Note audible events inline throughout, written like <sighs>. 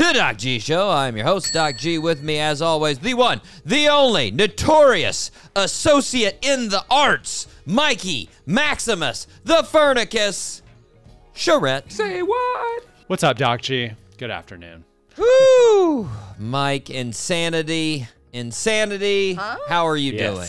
the Doc G Show. I'm your host, Doc G. With me, as always, the one, the only, notorious associate in the arts, Mikey Maximus, the Furnicus, Charette. Say what? What's up, Doc G? Good afternoon. Woo! Mike, insanity, insanity. How are you doing?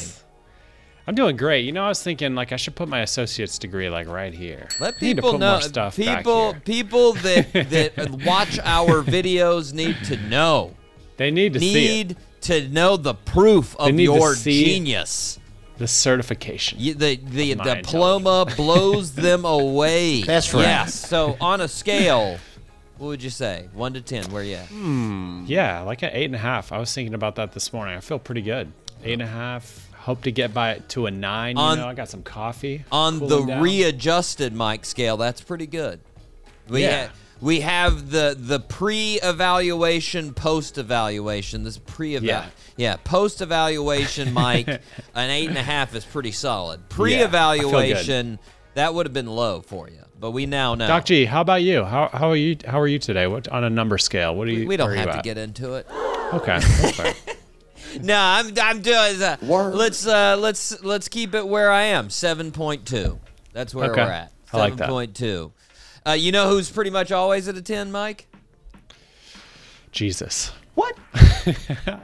I'm doing great. You know, I was thinking like I should put my associate's degree like right here. Let people know. stuff people, people that <laughs> that watch our videos need to know. They need to see it. need to know the proof of your see- genius. the certification. You, the the diploma <laughs> blows them away. That's right. Yes. So on a scale, what would you say? One to ten, where you at? Hmm. Yeah, like an eight and a half. I was thinking about that this morning. I feel pretty good. Eight and a half. Hope to get by it to a nine. You On- know, I got some coffee. On the down. readjusted mic scale, that's pretty good. We Yeah. ha- we have the the pre-evaluation, post-evaluation. This pre-eval, Yeah. yeah, post-evaluation <laughs> mic, an eight and a half is pretty solid. I feel good. Pre-evaluation, that would have been low for you, but we now know. Doc G, how about you? How, how are you? How are you today? What on a number scale? What are you? we don't are you have to get into it. Okay. <laughs> that's <laughs> fine. No, I'm I'm doing. Uh, let's uh, let's let's keep it where I am. Seven point two. That's where Okay. we're at. I like that. point two. Uh, you know who's pretty much always at a ten, Mike? Jesus. What? <laughs>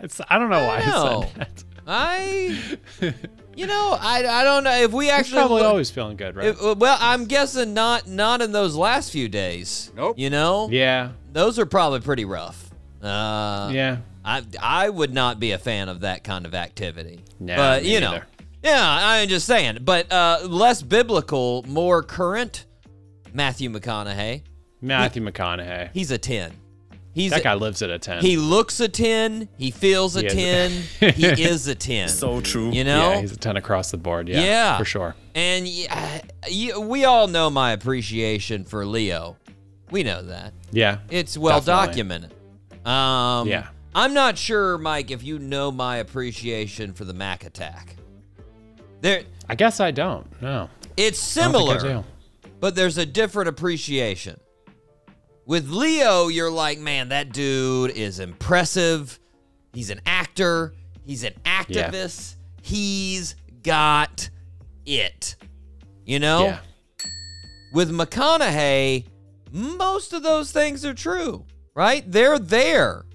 It's, I don't know why I, know. said that. I, <laughs> you know, I, I don't know if we He's actually. probably look- always feeling good, right? if- uh, well, I'm guessing not not in those last few days. Nope. You know, yeah. those are probably pretty rough. Uh, Yeah. I I would not be a fan of that kind of activity. No, but me you know, neither. yeah, I'm just saying. But uh, less biblical, more current. Matthew McConaughey, Matthew McConaughey. he's a ten. He's That a- guy lives at a 10. He looks a ten. He feels a He is a- ten. he <laughs> is a ten. So true. you know. yeah, he's a 10 across the board. Yeah. Yeah. For sure. And y- you, we all know my appreciation for Leo. We know that. Yeah. It's well Definitely. documented. Um, Yeah. I'm not sure, Mike, if you know my appreciation for the Mac attack. There, I guess I don't. No. it's I think I similar, do. but there's a different appreciation. With Leo, you're like, man, that dude is impressive. He's an actor. He's an activist. He's got it. You know? Yeah. with McConaughey, most of those things are true, right? They're there,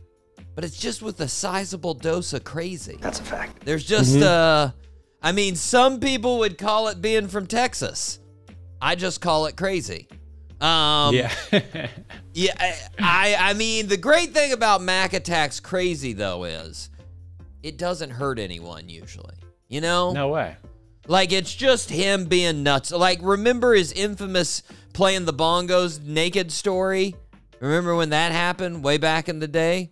but it's just with a sizable dose of crazy. That's a fact. There's just, Mm-hmm. uh, I mean, some people would call it being from Texas. I just call it crazy. Um, yeah. <laughs> yeah, I, I I mean, the great thing about Mac Attack's crazy though is it doesn't hurt anyone usually. You know? no way. Like it's just him being nuts. Like remember his infamous playing the bongos naked story? Remember when that happened way back in the day?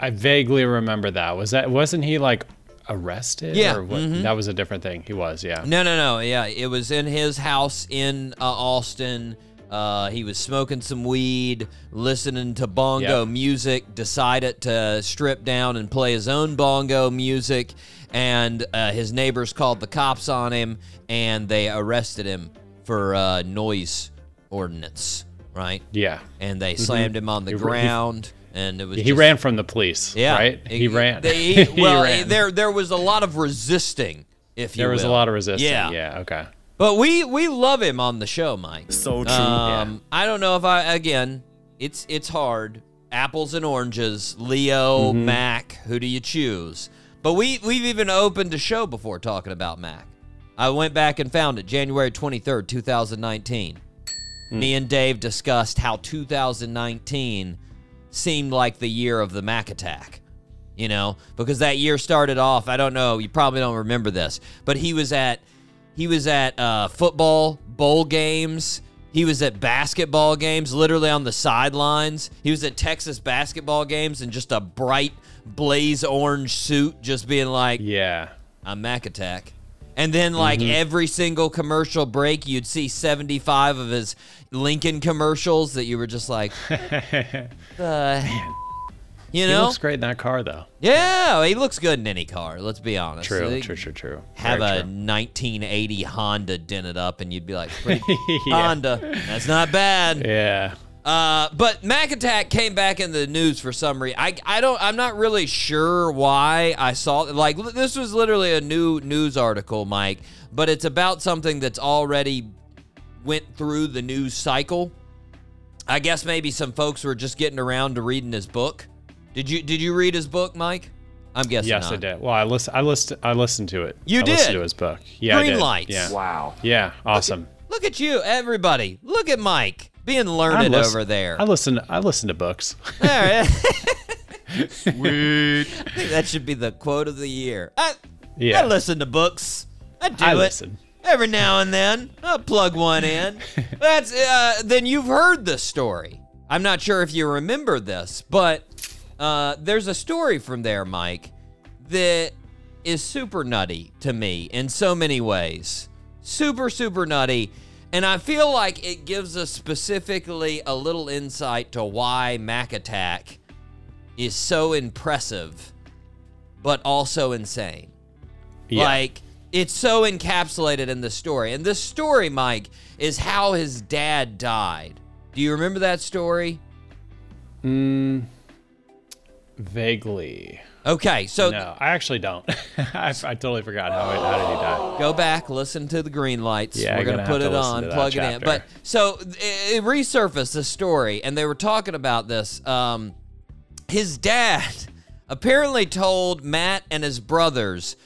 I vaguely remember that. Was that wasn't he like arrested? Yeah, Or what? mhm. That was a different thing. He was, yeah. No, no, no. Yeah, it was in his house in uh, Austin. Uh, he was smoking some weed, listening to bongo Yep. music, decided to strip down and play his own bongo music. And uh, his neighbors called the cops on him and they arrested him for uh, noise ordinance, right? Yeah. and they slammed him on the Mm-hmm. He ra- he- ground, and it was He just- ran from the police, Yeah, right? He, ran. they- <laughs> He well, ran. there there was a lot of resisting, if you there was a lot of resisting. Yeah. Yeah. Okay. But we we love him on the show, Mike. So true. Um, I don't know if I again, it's it's hard. Apples and oranges, Leo, Mm-hmm. Mac. Who do you choose? But we we've even opened a show before talking about Mac. I went back and found it January twenty third, two thousand nineteen. Hmm. Me and Dave discussed how 2019 seemed like the year of the Mac attack. You know, because that year started off. I don't know. You probably don't remember this, but he was at he was at uh, football bowl games. He was at basketball games, literally on the sidelines. He was at Texas basketball games in just a bright blaze orange suit, just being like, Yeah. I'm Mac Attack. And then, like Mm-hmm. every single commercial break, you'd see 75 of his Lincoln commercials that you were just like, <laughs> the, you know, He looks great in that car, though. Yeah, he looks good in any car. Let's be honest. True, They true, true, true. Have Very a true. 1980 Honda dented up, and you'd be like, <laughs> pretty Yeah. Honda. That's not bad. Yeah. Uh, but Mac Attack came back in the news for some reason. I, I don't. I'm not really sure why I saw. Like li- this was literally a new news article, Mike. But it's about something that's already went through the news cycle. I guess maybe some folks were just getting around to reading his book. Did you Did you read his book, Mike? I'm guessing. Yes, not. I did. Well, I listened. I listened. I listened to it. You I listened did? to his book. Yeah, I Green did. lights. Yeah. Wow. Yeah. Awesome. Look at you, everybody. Look at Mike being learned listen- over there. I listen. I listen to books. All right. <laughs> Sweet. I think that should be the quote of the year. I, Yeah. I listen to books. I do I it listen. every now and then. I'll plug one in. <laughs> That's uh, then you've heard the story. I'm not sure if you remember this, but uh, there's a story from there, Mike, that is super nutty to me in so many ways. Super, super nutty. And I feel like it gives us specifically a little insight to why Mac Attack is so impressive, but also insane. Yeah. Like it's so encapsulated in the story. And this story, Mike, is how his dad died. Do you remember that story? Mm, vaguely. Okay, so No, I actually don't. <laughs> I, I totally forgot how, how did he die. go back, listen to the green lights. Yeah, We're gonna gonna put it on, plug it in. But so it, it resurfaced the story, and they were talking about this. Um, his dad apparently told Matt and his brothers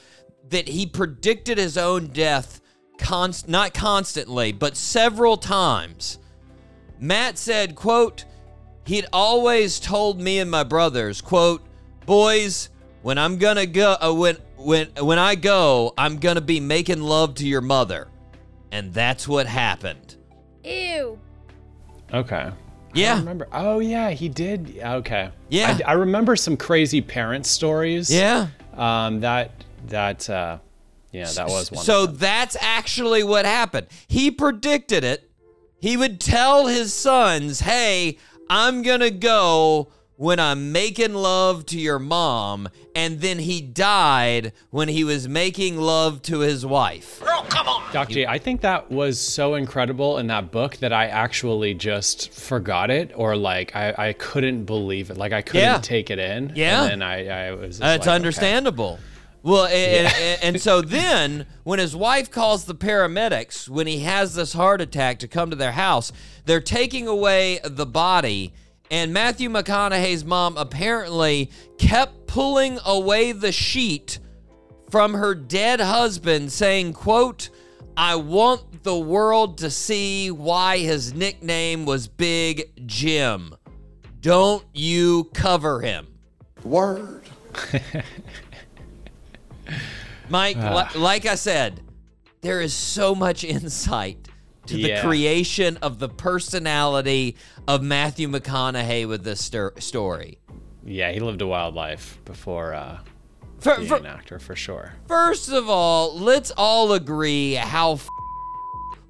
that he predicted his own death, const- not constantly, but several times. Matt said, quote, he'd always told me and my brothers, quote, boys, when I'm gonna go, uh, when when when I go, I'm gonna be making love to your mother, and that's what happened. Ew. Okay. Yeah. I Yeah, remember. Oh yeah, he did. Okay. Yeah. I, I remember some crazy parent stories. yeah. Um. That. That. Uh. Yeah. That was one. So that's actually what happened. He predicted it. He would tell his sons, "Hey, I'm gonna go." When I'm making love to your mom, and then he died when he was making love to his wife. Girl, come on. Doc G, I think that was so incredible in that book that I actually just forgot it, or like I, I couldn't believe it. Like I couldn't Yeah. take it in. Yeah. And then I, I was. Just That's like, okay. Understandable. Well, and, and, and so then when his wife calls the paramedics, when he has this heart attack to come to their house, they're taking away the body. And Matthew McConaughey's mom apparently kept pulling away the sheet from her dead husband, saying, quote, I want the world to see why his nickname was Big Jim. Don't you cover him. Word. <laughs> Mike, li- like I said, there is so much insight to the creation of the personality of Matthew McConaughey with this stor- story. Yeah, he lived a wild life before uh, For, being for- an actor, for sure. first of all, let's all agree how f-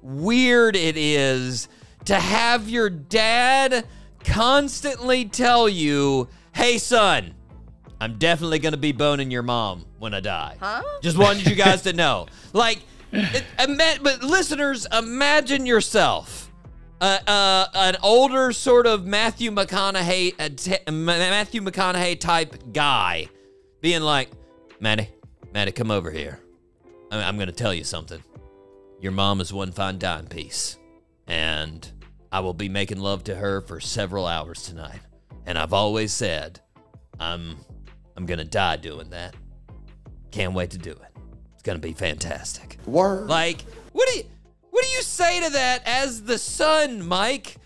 weird it is to have your dad constantly tell you, "Hey, son." I'm definitely gonna be boning your mom when I die. Huh? Just wanted you guys to know. <laughs> Like, it, ima- but listeners, imagine yourself, uh, uh, an older sort of Matthew McConaughey, uh, t- Matthew McConaughey type guy, being like, Maddie, Maddie, come over here. I- I'm gonna tell you something. Your mom is one fine dime piece, and I will be making love to her for several hours tonight. And I've always said, I'm I'm gonna die doing that. Can't wait to do it. It's gonna be fantastic. Word. Like, what do you what do you say to that as the son, Mike?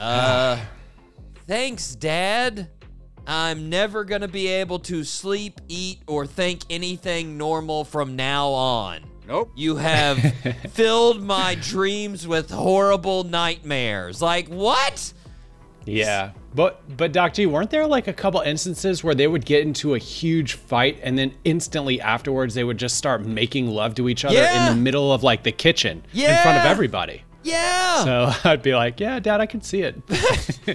Uh <sighs> thanks, Dad. I'm never gonna be able to sleep, eat, or think anything normal from now on. Nope. You have <laughs> filled my dreams with horrible nightmares. Like, what? Yeah. But but Doc G, weren't there like a couple instances where they would get into a huge fight and then instantly afterwards they would just start making love to each other Yeah. in the middle of like the kitchen in front of everybody? Yeah. So <laughs> I'd be like, yeah, Dad, I can see it. <laughs>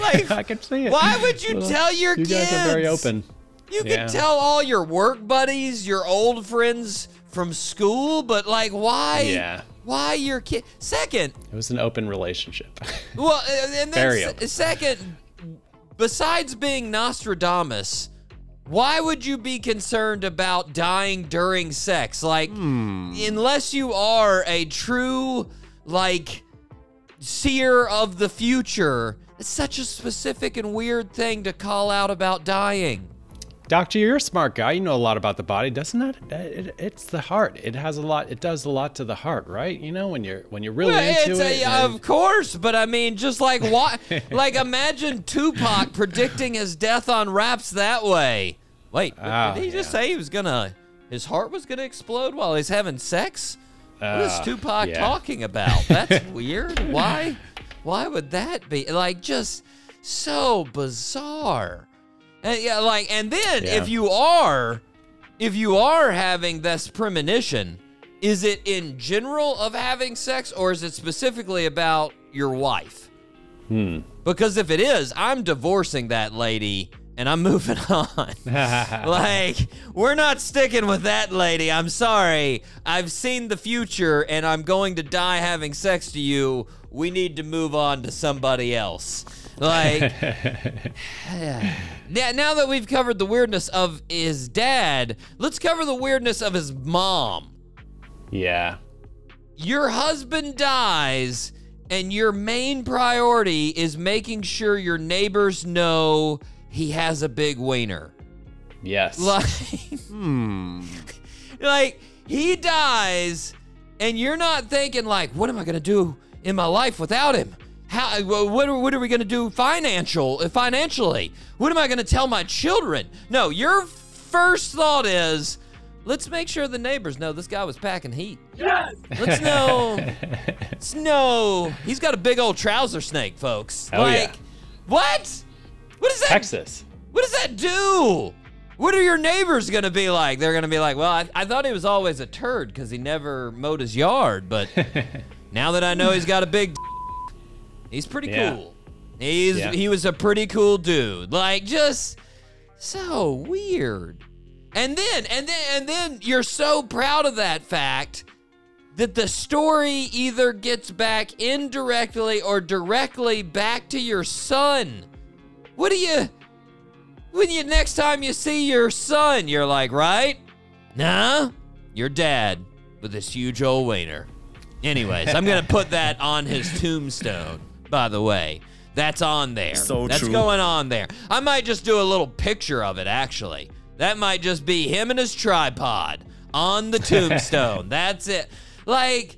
like, <laughs> I can see it. why would you Well, tell your you kids? guys are very open. You Yeah. can tell all your work buddies, your old friends from school, but like, why? Yeah. Why your kid? Second, It was an open relationship. <laughs> well, and then open. second, besides being Nostradamus, why would you be concerned about dying during sex? Like, Hmm. unless you are a true, like, seer of the future, it's such a specific and weird thing to call out about dying. Doc G, you're a smart guy. You know a lot about the body, doesn't it? it? It's the heart. It has a lot. It does a lot to the heart, right? You know when you're when you're really Well, into it's it. a, of course, but I mean, just like what? <laughs> like, imagine Tupac predicting his death on raps that way. Wait, Ah, did he just yeah. say he was gonna? His heart was gonna explode while he's having sex? what is Ah, Tupac yeah. talking about? That's <laughs> weird. Why? Why would that be? Like, just so bizarre. And yeah, like, and then Yeah. if you are, if you are having this premonition, is it in general of having sex, or is it specifically about your wife? Hmm. Because if it is, I'm divorcing that lady and I'm moving <laughs> on. <laughs> like, we're not sticking with that lady. I'm sorry. I've seen the future and I'm going to die having sex to you. We need to move on to somebody else. Like, <laughs> <sighs> yeah, now that we've covered the weirdness of his dad, let's cover the weirdness of his mom. yeah. Your husband dies, and your main priority is making sure your neighbors know he has a big wiener. Yes. <laughs> Like, hmm. like he dies, and you're not thinking like, what am I gonna do in my life without him? How? What are, what are we gonna do financial uh, financially? What am I gonna tell my children? No, your first thought is, let's make sure the neighbors know this guy was packing heat. Yes. Let's know. <laughs> let's know he's got a big old trouser snake, folks. Hell like, yeah. what? What is that? Texas. What does that do? What are your neighbors gonna be like? They're gonna be like, well, I, I thought he was always a turd because he never mowed his yard, but <laughs> now that I know he's got a big, he's pretty Yeah. cool. He's Yeah. he was a pretty cool dude. Like just so weird. And then and then and then you're so proud of that fact that the story either gets back indirectly or directly back to your son. What do you when you next time you see your son, you're like, right? Nah, your dad with this huge old wiener. Anyways, I'm gonna put that on his <laughs> tombstone. By the way, that's on there. So that's true. going on there. I might just do a little picture of it. Actually, that might just be him and his tripod on the <laughs> tombstone. that's it. Like,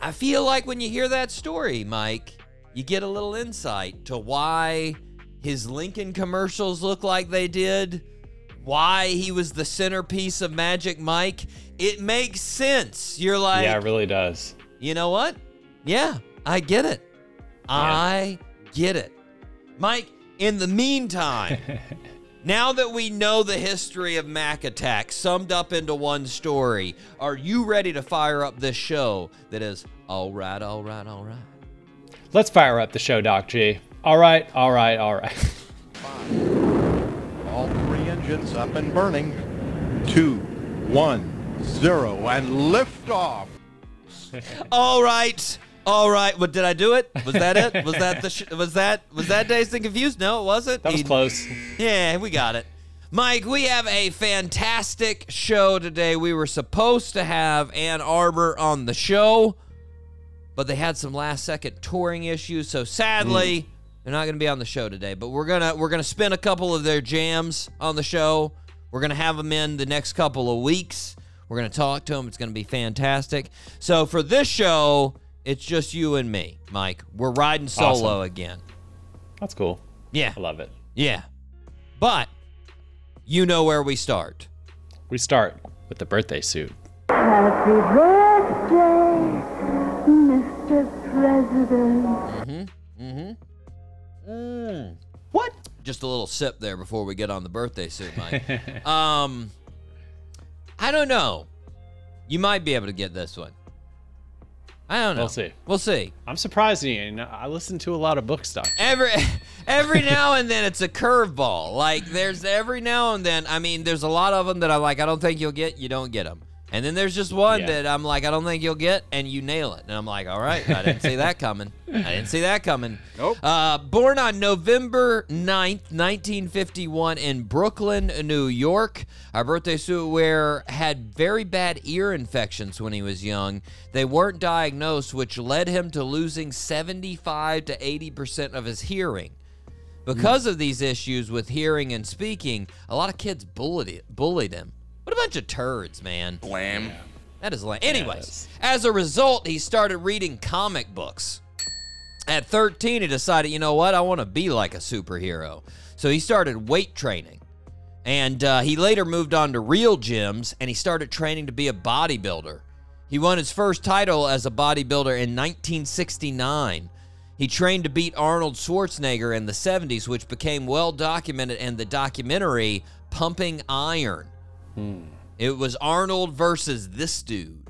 I feel like when you hear that story, Mike, you get a little insight to why his Lincoln commercials look like they did, why he was the centerpiece of Magic Mike. It makes sense. You're like, yeah, it really does. you know what? Yeah, I get it. I get it. Mike, in the meantime, <laughs> now that we know the history of Mac Attack summed up into one story, are you ready to fire up this show that is all right, all right, all right? Let's fire up the show, Doc G. All right, all right, all right. All three engines up and burning. Two, one, zero, and lift off. All right. All right. What did I do it? Was that it? Was that the <laughs> sh- was that was that Dazed and Confused? No, it wasn't. That was He- close. Yeah, we got it. Mike, we have a fantastic show today. We were supposed to have Ann Arbor on the show, but they had some last second touring issues, so sadly, mm. they're not going to be on the show today. But we're to we're going to spin a couple of their jams on the show. We're going to have them in the next couple of weeks. We're going to talk to them. It's going to be fantastic. So for this show, it's just you and me, Mike. We're riding solo Awesome. again. That's cool. Yeah. I love it. Yeah. But you know where we start. We start with the birthday suit. Happy birthday, Mr. President. Mm-hmm. Mm-hmm. Mm. What? Just a little sip there before we get on the birthday suit, Mike. <laughs> um, I don't know. You might be able to get this one. I don't know. We'll see. We'll see. I'm surprised you. I listen to a lot of book stuff. Every <laughs> every now and then it's a curveball. Like there's every now and then. I mean, there's a lot of them that I'm like, I don't think you'll get. You don't get them. And then there's just one Yeah. that I'm like, I don't think you'll get, and you nail it. And I'm like, all right, I didn't see that coming. I didn't see that coming. Nope. Uh, born on November 9th, 1951, in Brooklyn, New York. Our birthday suit wearer had very bad ear infections when he was young. They weren't diagnosed, which led him to losing 75 to 80% of his hearing. Because of these issues with hearing and speaking, a lot of kids bullied, bullied him. What a bunch of turds, man. Blam. That is lame. Anyways, is. as a result, he started reading comic books. At 13, he decided, you know what? I want to be like a superhero. So he started weight training. And uh, he later moved on to real gyms and he started training to be a bodybuilder. He won his first title as a bodybuilder in 1969. He trained to beat Arnold Schwarzenegger in the 70s, which became well documented in the documentary Pumping Iron. Hmm. It was Arnold versus this dude.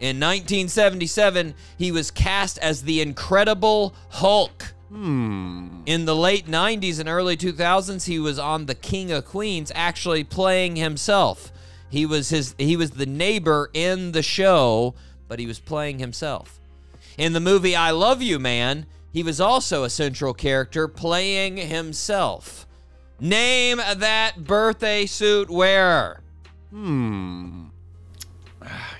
In 1977, he was cast as the Incredible Hulk. Hmm. In the late 90s and early 2000s, he was on The King of Queens, actually playing himself. He was his he was the neighbor in the show, but he was playing himself. In the movie I Love You Man, he was also a central character playing himself. Name that birthday suit wearer. <sighs>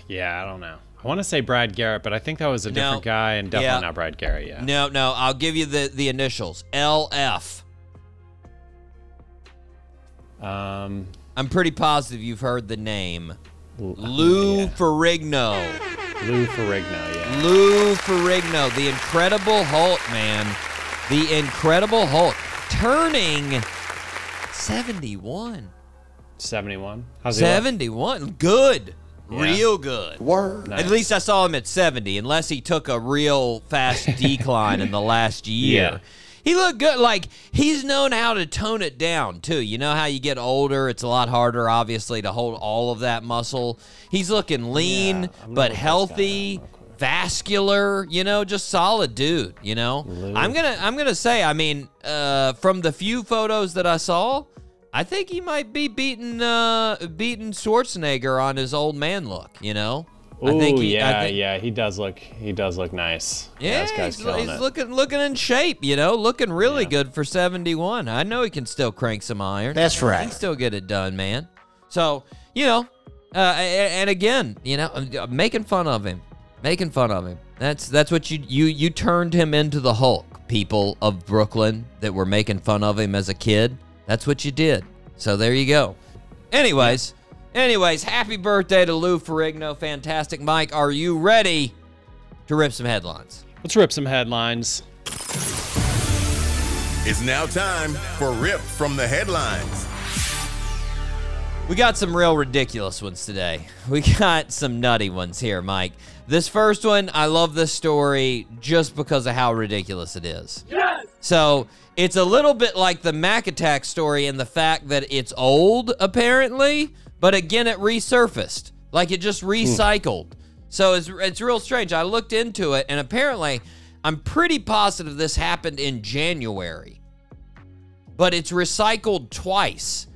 Yeah, I don't know. I want to say Brad Garrett, but I think that was a No. different guy and definitely Yeah. not Brad Garrett. Yeah. No, no, I'll give you the, the initials. LF. Um, I'm pretty positive you've heard the name. Lou yeah. Ferrigno. Lou Ferrigno. Yeah. Lou Ferrigno, the Incredible Hulk, man. The Incredible Hulk. Turning 71. 71. How's he look? 71. Good. Yeah. Real good. Word. Nice. At least I saw him at 70, unless he took a real fast <laughs> decline in the last year. Yeah. He looked good. Like, he's known how to tone it down, too. You know how you get older, it's a lot harder, obviously, to hold all of that muscle. He's looking lean, Yeah, but look this guy healthy, up real quick. vascular, you know, just solid dude, you know? I'm gonna I'm gonna say, I mean, uh, from the few photos that I saw, I think he might be beating uh beating Schwarzenegger on his old man look, you know? I think he, I yeah, think- yeah. He does look. He does look nice. Yeah, this guy's he's, he's looking looking in shape, you know, looking really Yeah. good for 71. I know he can still crank some iron. That's right. He can still get it done, man. So, you know, uh, and again, you know, uh, making fun of him, making fun of him. That's that's what you you you turned him into the Hulk. People of Brooklyn that were making fun of him as a kid. That's what you did. So there you go. Anyways, anyways, happy birthday to Lou Ferrigno. Fantastic, Mike. Are you ready to rip some headlines? Let's rip some headlines. It's now time for Rip from the Headlines. We got some real ridiculous ones today. <laughs> We got some nutty ones here, Mike. This first one, I love this story just because of how ridiculous it is. Yes! So it's a little bit like the Mac Attack story in the fact that it's old, apparently, but again, it resurfaced. Like it just hmm. recycled. So it's, it's real strange. I looked into it, and apparently, I'm pretty positive this happened in January but it's recycled twice.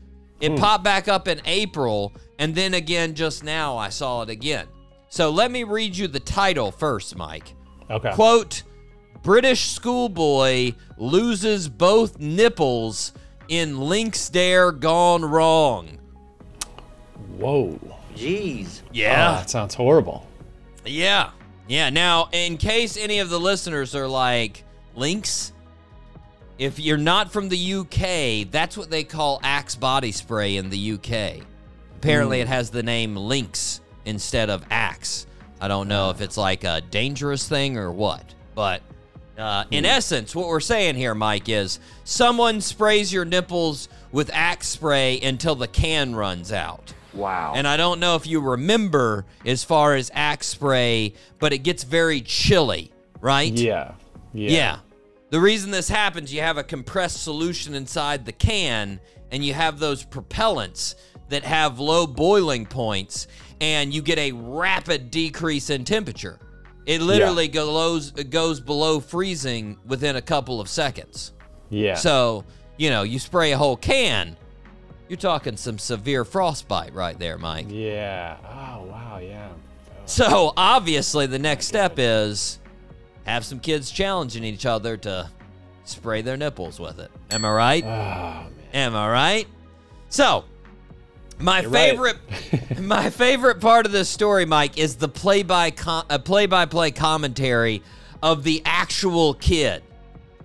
It hmm. popped back up in April, and then again just now I saw it again. So let me read you the title first, Mike. Okay. Quote British schoolboy loses both nipples in Lynx Dare gone wrong. Whoa. Jeez. Oh, that sounds horrible. Yeah. Yeah. Now, in case any of the listeners are like, Lynx, If you're not from the UK, that's what they call Axe body spray in the UK. Apparently, hmm. it has the name Lynx instead of Axe. I don't know if it's like a dangerous thing or what. But uh, in essence, what we're saying here, Mike, is someone sprays your nipples with Axe spray until the can runs out. Wow. And I don't know if you remember as far as Axe spray, but it gets very chilly, right? Yeah. Yeah. Yeah. The reason this happens, you have a compressed solution inside the can, and you have those propellants that have low boiling points, and you get a rapid decrease in temperature. It literally goes goes below freezing within a couple of seconds. Yeah. So, you know, you spray a whole can, you're talking some severe frostbite right there, Mike. yeah. Oh wow. Yeah. Oh. So, obviously, the next oh step is have some kids challenging each other to spray their nipples with it. Am I right? Oh man. Am I right? So, my You're right. favorite, <laughs> my favorite part of this story, Mike, is the play by uh, play by play commentary of the actual kid.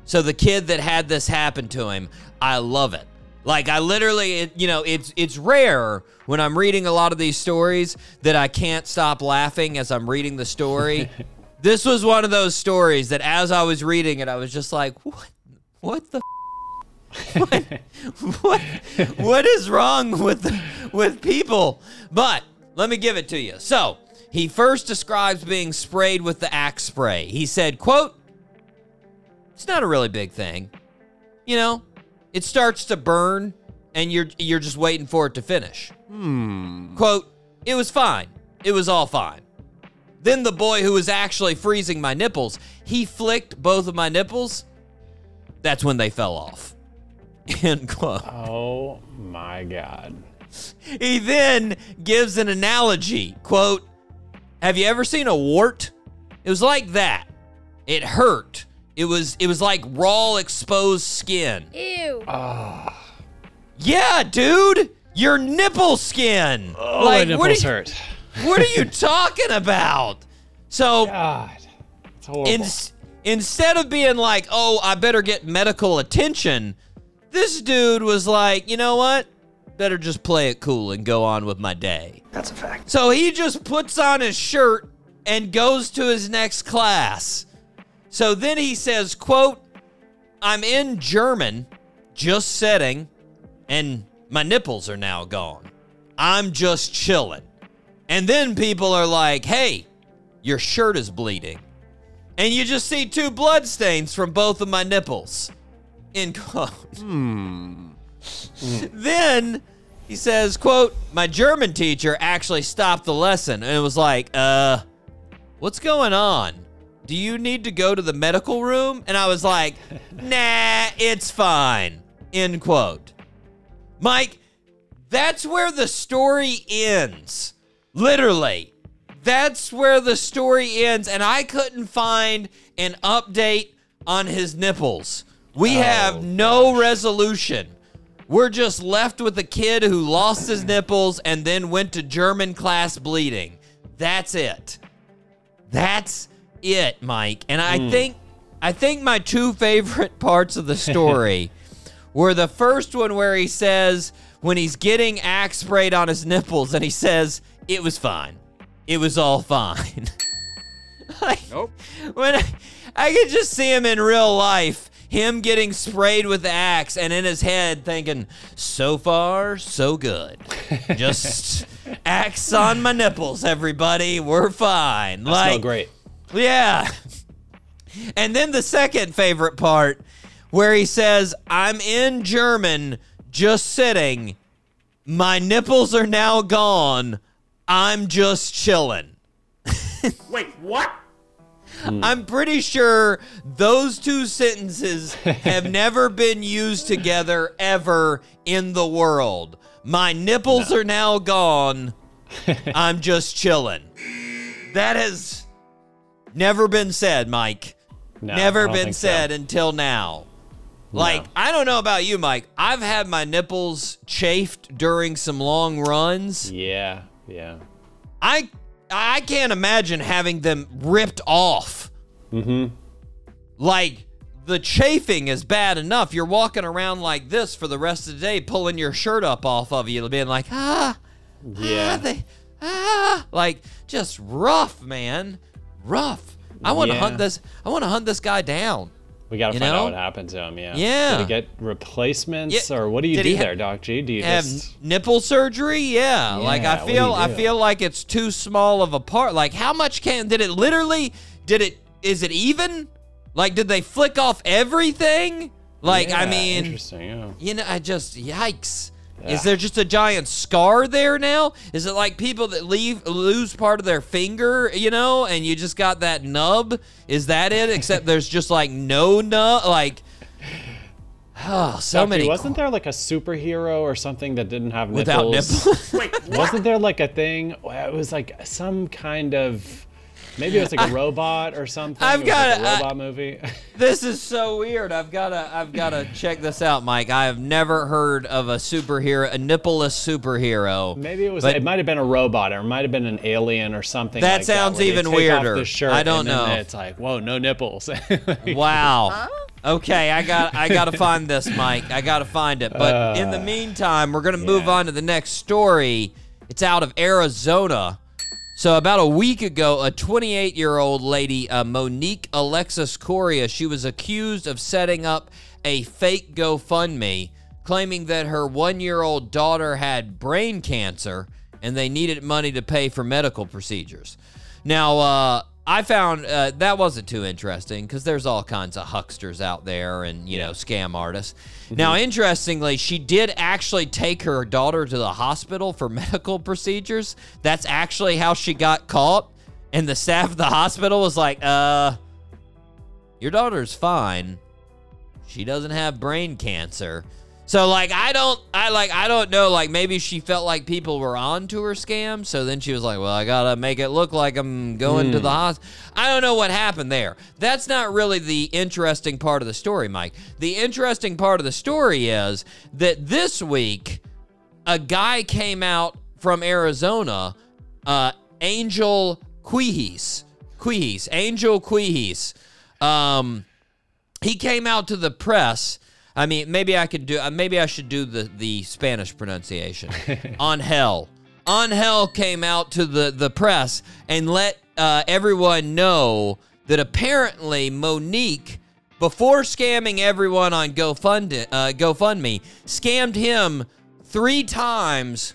So the kid that had this happen to him, I love it. Like I literally, it, you know, it's it's rare when I'm reading a lot of these stories that I can't stop laughing as I'm reading the story. <laughs> this was one of those stories that as I was reading it, I was just like, what, what the what, <laughs> what, what is wrong with with people? But let me give it to you. So he first describes being sprayed with the axe spray. He said, "quote It's not a really big thing, you know. It starts to burn, and you're you're just waiting for it to finish." Hmm. Quote: It was fine. It was all fine. Then the boy who was actually freezing my nipples, he flicked both of my nipples. That's when they fell off. <laughs> End quote. Oh my God. He then gives an analogy. Quote, Have you ever seen a wart? It was like that. It hurt. It was it was like raw exposed skin. Ew. Ah. Yeah, dude. Your nipple skin. Oh, like my what nipples are, you, hurt. what are you <laughs> talking about? So God. It's horrible. in, instead of being like, oh, I better get medical attention, this dude was like, you know what? Better just play it cool and go on with my day. That's a fact. So he just puts on his shirt and goes to his next class. So then he says, quote, I'm in German, just sitting, and my nipples are now gone. I'm just chilling. And then people are like, hey, your shirt is bleeding. And you just see two blood stains from both of my nipples. End quote. <laughs> then he says, quote, my German teacher actually stopped the lesson and it was like, uh, what's going on? Do you need to go to the medical room? And I was like, <laughs> nah, it's fine. End quote. Mike, that's where the story ends. Literally. That's where the story ends. And I couldn't find an update on his nipples. We oh. have no resolution. We're just left with a kid who lost his nipples and then went to German class bleeding. That's it. That's it, Mike. And I hmm. think I think my two favorite <laughs> parts of the story <laughs> were the first one where he says when he's getting axe sprayed on his nipples and he says it was fine. It was all fine. <laughs> like, Nope. When I, I could just see him in real life, him getting sprayed with the axe and in his head thinking, so far, so good. Just <laughs> axe on my nipples, everybody. We're fine. I smell great. Yeah. And then the second favorite part where he says, I'm in German, just sitting. My nipples are now gone. I'm just chilling. <laughs> Wait, what? Mm. I'm pretty sure those two sentences have <laughs> never been used together ever in the world. My nipples are now gone. <laughs> I'm just chilling. That has never been said, Mike. No, never been think so. said until now. Like, I don't know about you, Mike. I've had my nipples chafed during some long runs. Yeah, yeah. I I can't imagine having them ripped off. Mm-hmm. Like the chafing is bad enough. You're walking around like this for the rest of the day, pulling your shirt up off of you, being like, ah, Yeah. ah, they, ah, like just rough, man, rough. I want to Yeah. hunt this. I want to hunt this guy down. We got to find know? out what happened to him. Yeah. Yeah. Did he get replacements, Yeah. or what do you Did do he ha- there, Doc G? Do you Have just? nipple surgery? Yeah. Like I feel I feel like it's too small of a part. Like how much can did it literally did it is it even? Like, did they flick off everything? Like, I mean, interesting. Yeah. you know, I just yikes. Yeah. Is there just a giant scar there now? Is it like people that leave lose part of their finger, you know, and you just got that nub? Is that it? Except there's just like no nub, like oh, <sighs> so Ducky, many. Wasn't there like a superhero or something that didn't have nipples? without nipples? nipples? <laughs> Wait. Wasn't there like a thing? It was like some kind of. Maybe it was like a robot or something. I've It was like got a a- I- robot movie. <laughs> this is so weird. I've gotta, I've gotta check this out, Mike. I have never heard of a superhero, a nippleless superhero. Maybe it was. But- it might have been a robot, or it might have been an alien, or something. That like sounds where they even weirder. the shirt I don't and then know. It's like, whoa, no nipples. <laughs> Wow. Okay, I got I got to <laughs> find this, Mike. I got to find it. But in the Uh, meantime, we're going to move yeah. on to the next story. It's out of Arizona. So about a week ago, a 28-year-old lady, uh, Monique Alexis Coria, she was accused of setting up a fake GoFundMe, claiming that her one-year-old daughter had brain cancer and they needed money to pay for medical procedures. Now, uh, I found uh, that wasn't too interesting because there's all kinds of hucksters out there and you know scam artists. Now, interestingly, she did actually take her daughter to the hospital for <laughs> medical procedures. That's actually how she got caught, and the staff of the hospital was like, "Uh, your daughter's fine. She doesn't have brain cancer." So like I don't I like I don't know like maybe she felt like people were on to her scam so then she was like well I got to make it look like I'm going to the hospital. I don't know what happened there. That's not really the interesting part of the story, Mike. The interesting part of the story is that this week a guy came out from Arizona, uh, Angel Quihis. Quihis. Angel Quihis. Um, he came out to the press. I mean, maybe I could do. Uh, maybe I should do the the Spanish pronunciation. <laughs> on hell. On hell came out to the the press and let uh, everyone know that apparently Monique, before scamming everyone on GoFund uh, GoFundMe, scammed him three times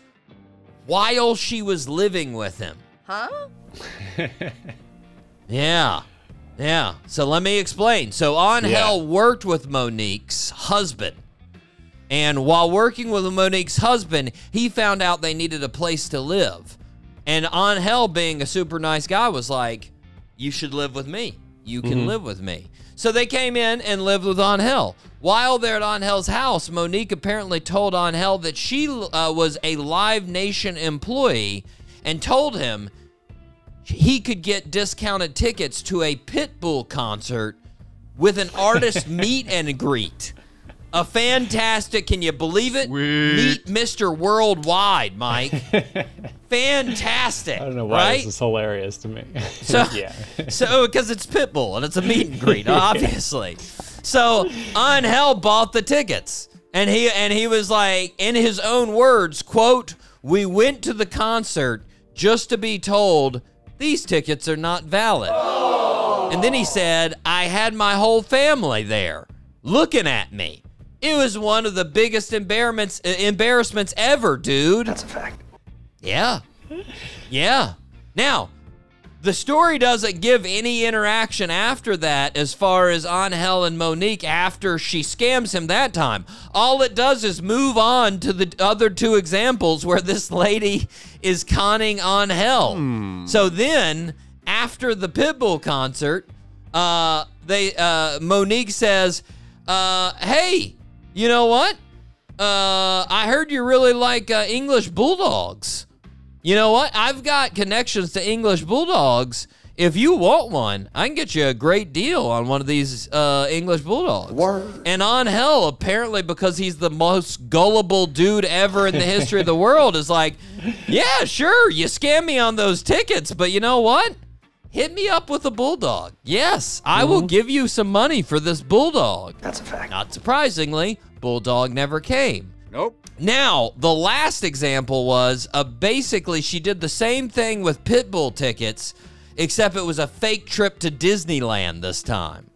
while she was living with him. Huh? Yeah. Yeah. So let me explain. So On Yeah. Worked with Monique's husband. And while working with Monique's husband, he found out they needed a place to live. And On Hell, being a super nice guy, was like, You should live with me. You can live with me. So they came in and lived with On Hell. While they're at On Hell's house, Monique apparently told On Hell that she uh, was a Live Nation employee and told him he could get discounted tickets to a Pitbull concert with an artist <laughs> meet and greet. A fantastic, can you believe it? Meet Mr. Worldwide, Mike. <laughs> Fantastic. I don't know why right? this is hilarious to me. <laughs> So, yeah. so because it's Pitbull and it's a meet and greet, obviously. So Hell bought the tickets, and he and he was like, in his own words, "quote We went to the concert just to be told these tickets are not valid." And then he said, "I had my whole family there, looking at me. It was one of the biggest embarrassments eh, embarrassments ever, dude." That's a fact. Yeah. Yeah. Now, the story doesn't give any interaction after that as far as Angel and Monique after she scams him that time. All it does is move on to the other two examples where this lady is conning Angel. So then, after the Pitbull concert, uh, they uh, Monique says, uh, "Hey, you know what? Uh, I heard you really like uh, English bulldogs." You know what? I've got connections to English Bulldogs. If you want one, I can get you a great deal on one of these uh, English Bulldogs. Word. And on hell, apparently, because he's the most gullible dude ever in the history of the world, is like, yeah, sure, you scam me on those tickets, but you know what? Hit me up with a bulldog. Yes, I will give you some money for this bulldog. That's a fact. Not surprisingly, bulldog never came. Nope. Now, the last example was uh, basically she did the same thing with Pitbull tickets, except it was a fake trip to Disneyland this time.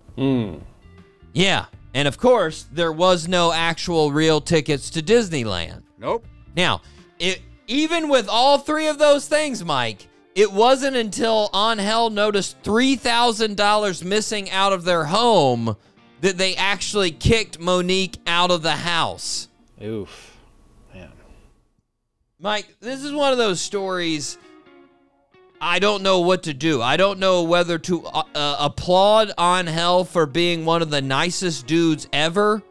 Yeah. And of course, there was no actual real tickets to Disneyland. Nope. Now, it, even with all three of those things, Mike, it wasn't until Angel noticed $3,000 missing out of their home that they actually kicked Monique out of the house. Oof. Mike, this is one of those stories I don't know what to do. I don't know whether to uh, uh, applaud Angel for being one of the nicest dudes ever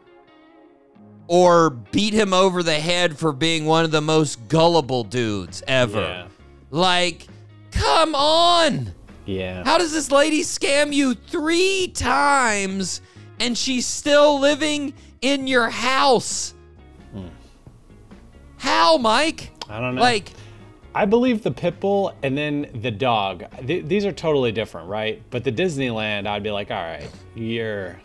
or beat him over the head for being one of the most gullible dudes ever. Yeah. Like, come on. Yeah. How does this lady scam you three times and she's still living in your house? How, Mike? I don't know. Like, I believe the pit bull and then the dog. Th- these are totally different, right? But the Disneyland, I'd be like, all right, you're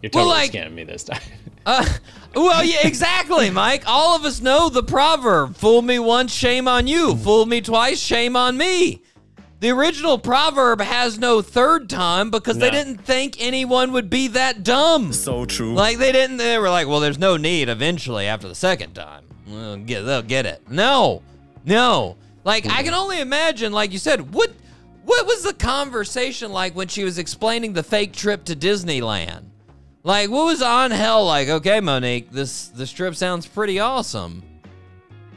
you're Well, totally like- scamming me this time. <laughs> uh, well, yeah, exactly, Mike. All of us know the proverb fool me once, shame on you. Fool me twice, shame on me. The original proverb has no third time because they didn't think anyone would be that dumb. So true. Like they didn't. They were like, well, there's no need. Eventually, after the second time, get, they'll get it. No, no. Like I can only imagine. Like you said, what what was the conversation like when she was explaining the fake trip to Disneyland? Like what was on hell like? Okay, Monique, this this trip sounds pretty awesome.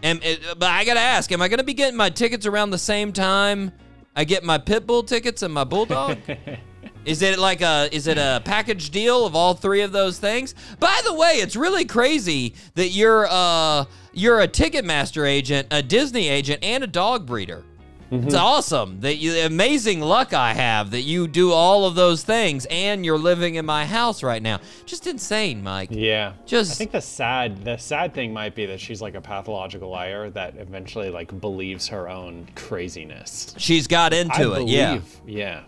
And it, but I gotta ask, am I gonna be getting my tickets around the same time? I get my pit bull tickets and my bulldog. <laughs> Is it like a is it a package deal of all three of those things? By the way, it's really crazy that you're uh you're a Ticketmaster agent, a Disney agent, and a dog breeder. It's awesome that you amazing luck I have that you do all of those things and you're living in my house right now. Just insane, Mike. yeah. Just- I think the sad the sad thing might be that she's like a pathological liar that eventually like believes her own craziness. She's got into I it. believe. Yeah. Yeah.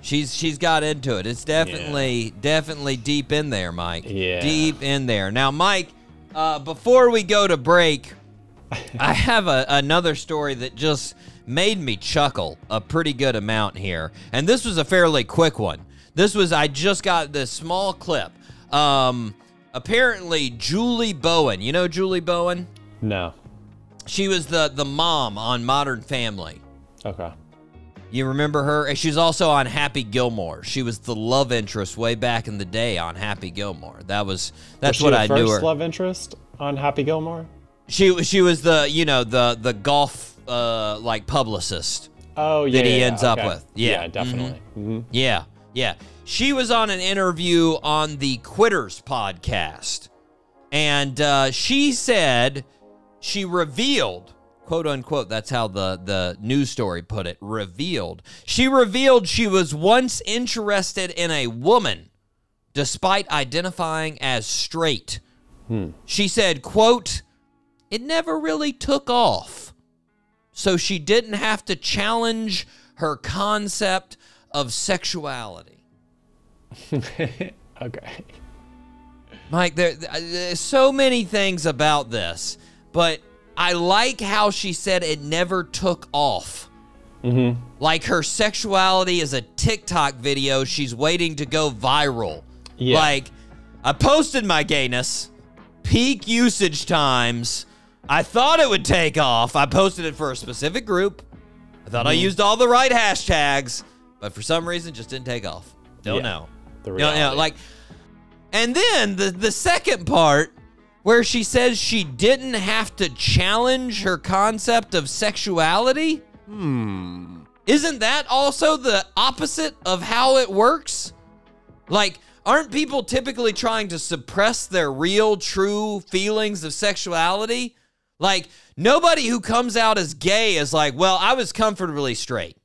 She's she's got into it. It's definitely definitely deep in there, Mike. Yeah. Deep in there. Now, Mike, uh, before we go to break, <laughs> I have a, another story that just made me chuckle a pretty good amount here, and this was a fairly quick one. This was I just got this small clip. Um, apparently, Julie Bowen. You know Julie Bowen? No. She was the the mom on Modern Family. Okay. You remember her? And She's also on Happy Gilmore. She was the love interest way back in the day on Happy Gilmore. That was that's Was what the I first knew her. love interest on Happy Gilmore? She she was the you know the the golf uh like publicist. Oh yeah. That he yeah, ends yeah, up okay. with. Yeah. definitely. hmm Yeah, yeah. She was on an interview on the Quitters podcast, and uh, she said she revealed, quote unquote, that's how the the news story put it. Revealed. She revealed she was once interested in a woman, despite identifying as straight. Hmm. She said, quote, it never really took off. So she didn't have to challenge her concept of sexuality. <laughs> Okay. Mike, there, uh, there's so many things about this, but I like how she said it never took off. Mm-hmm. Like her sexuality is a TikTok video she's waiting to go viral. Yeah. Like, I posted my gayness, peak usage times. I thought it would take off. I posted it for a specific group. I thought I Mm-hmm. used all the right hashtags, but for some reason, just didn't take off. Don't Yeah. know. The you know, like, and then the the second part where she says she didn't have to challenge her concept of sexuality. Hmm. Isn't that also the opposite of how it works? Like, aren't people typically trying to suppress their real, true feelings of sexuality? Like, nobody who comes out as gay is like, well, I was comfortably straight.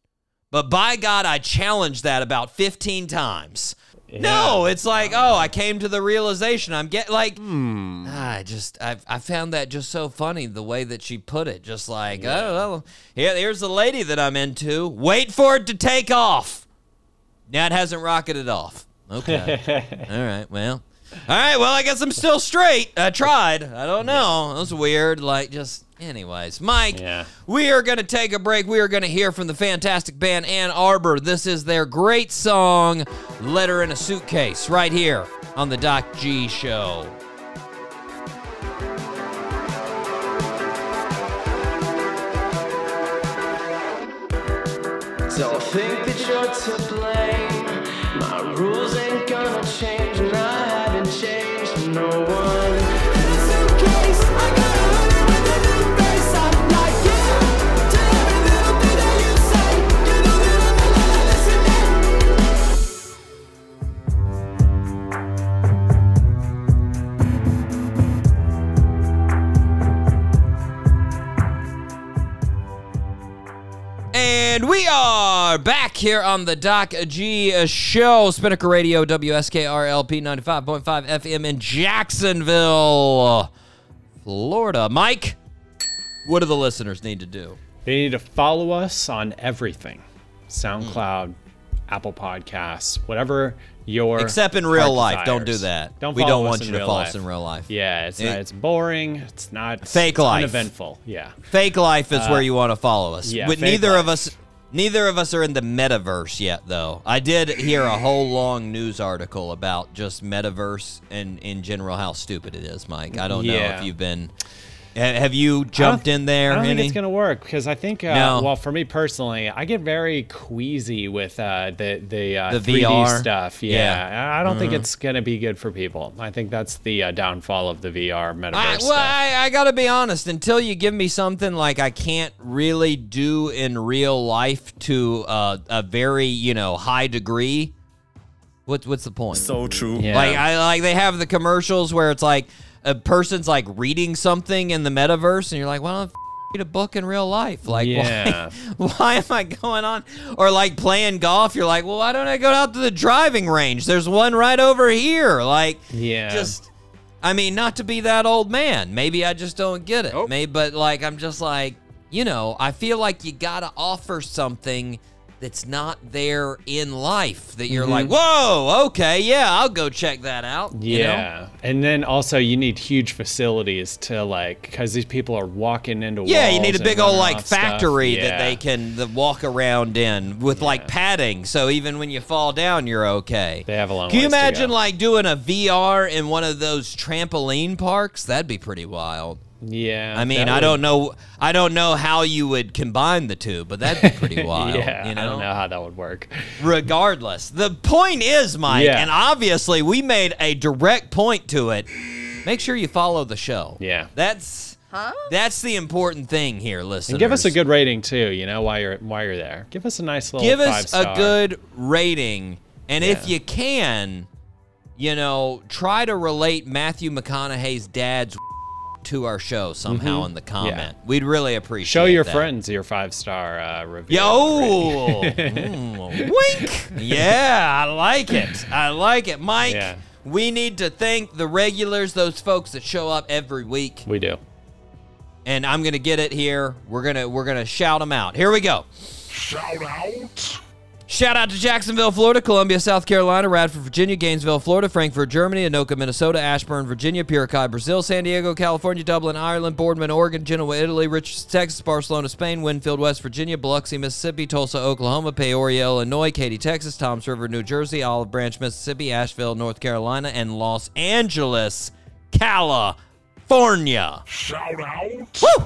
But by God, I challenged that about 15 times. No, it's like, oh, I came to the realization I'm get like, hmm. ah, I just, I, I found that just so funny the way that she put it. Just like, oh, well, here, here's the lady that I'm into. Wait for it to take off. Now it hasn't rocketed off. Okay. <laughs> All right. Well. All right. Well, I guess I'm still straight. I tried. I don't know. That was weird. Like, just, anyways. Mike, Yeah. we are going to take a break. We are going to hear from the fantastic band Ann Arbor. This is their great song, Letter in a Suitcase, right here on the Doc G Show. Don't think that you're to blame. My rules ain't gonna change, no one. And we are back here on the Doc G uh, Show, Spinnaker Radio, WSKRLP 95.5 FM in Jacksonville, Florida. Mike, what do the listeners need to do? They need to follow us on everything hmm. SoundCloud, Apple Podcasts, whatever your. Except in real life. Don't do that. Don't we don't want you to follow life. us in real life. Yeah, it's It- not, it's boring. It's not Fake it's life. Uneventful. Yeah. Fake life is where you want to follow us. Uh, yeah, but neither of us neither of us are in the metaverse yet though. I did hear a whole long news article about just metaverse and in general how stupid it is, Mike. I don't know if you've been have you jumped in there I don't think it's gonna work because I think, uh, No. well, for me personally, I get very queasy with uh, the the, uh, The 3D VR? stuff. Yeah, Yeah. Mm-hmm. I I don't think it's gonna be good for people. I think that's the uh, downfall of the VR metaverse I, well, stuff. I, I gotta be honest. Until you give me something like I can't really do in real life to uh, a very you know high degree, what's what's the point? So true. Yeah. Like I like they have the commercials where it's like a person's like reading something in the metaverse, and you're like, well, I'm read a book in real life. Like, Yeah. why, <laughs> why am I going on? Or like playing golf, you're like, well, why don't I go out to the driving range? There's one right over here. Like, Yeah. just. I mean, not to be that old man. Maybe I just don't get it. Maybe, but like, I'm just like, you know, I feel like you gotta offer something that's not there in life. That you're mm-hmm. like, whoa, okay, yeah, I'll go check that out. you know? Yeah, and then also you need huge facilities to like, because these people are walking into walls. Yeah, you need a big old like factory that they can the, walk around in with like padding, so even when you fall down, you're okay. They have a long Can you imagine like doing a VR in one of those trampoline parks? That'd be pretty wild. Yeah, I mean, I would- don't know, I don't know how you would combine the two, but that'd be pretty <laughs> wild. Yeah, you know? I don't know how that would work. Regardless, the point is, Mike, Yeah. and obviously we made a direct point to it. Make sure you follow the show. Yeah. That's that's the important thing here, listeners. And give us a good rating too. You know, while you're while you're there, give us a nice little give five us star. a good rating, and if you can, you know, try to relate Matthew McConaughey's dad's to our show somehow in the comment. We'd really appreciate. Mm-hmm. Show your that. friends your five star uh, review. Yo, <laughs> Mm, wink. Yeah, I like it. I like it, Mike. Yeah. We need to thank the regulars, those folks that show up every week, We do. and I'm gonna get it here. We're gonna we're gonna shout them out. Here we go. Shout out. Shout out to Jacksonville, Florida, Columbia, South Carolina, Radford, Virginia, Gainesville, Florida, Frankfurt, Germany, Anoka, Minnesota, Ashburn, Virginia, Piracai, Brazil, San Diego, California, Dublin, Ireland, Boardman, Oregon, Genoa, Italy, Richardson, Texas, Barcelona, Spain, Winfield, West Virginia, Biloxi, Mississippi, Tulsa, Oklahoma, Peoria, Illinois, Katy, Texas, Toms River, New Jersey, Olive Branch, Mississippi, Asheville, North Carolina, and Los Angeles, California. Shout out. Woo!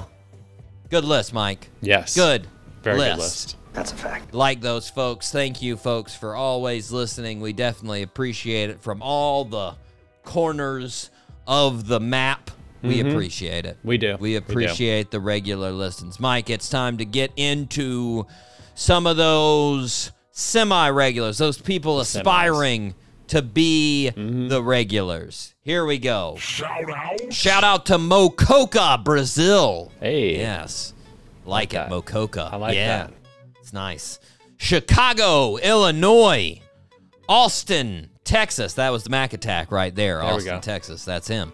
Good list, Mike. Yes. Good. Very list. good list. That's a fact. like those folks. Thank you, folks, for always listening. We definitely appreciate it from all the corners of the map. We appreciate it. We do. We We do. appreciate the regular listens. Mike, it's time to get into some of those semi regulars, those people aspiring to be Mm-hmm. the regulars. Here we go. Shout out. Shout out to Mococa, Brazil. Hey. Yes. Like, it, that. Mococa. I like yeah. that. It's nice. Chicago, Illinois. Austin, Texas. That was the Mac attack right there. There Austin. Texas. That's him.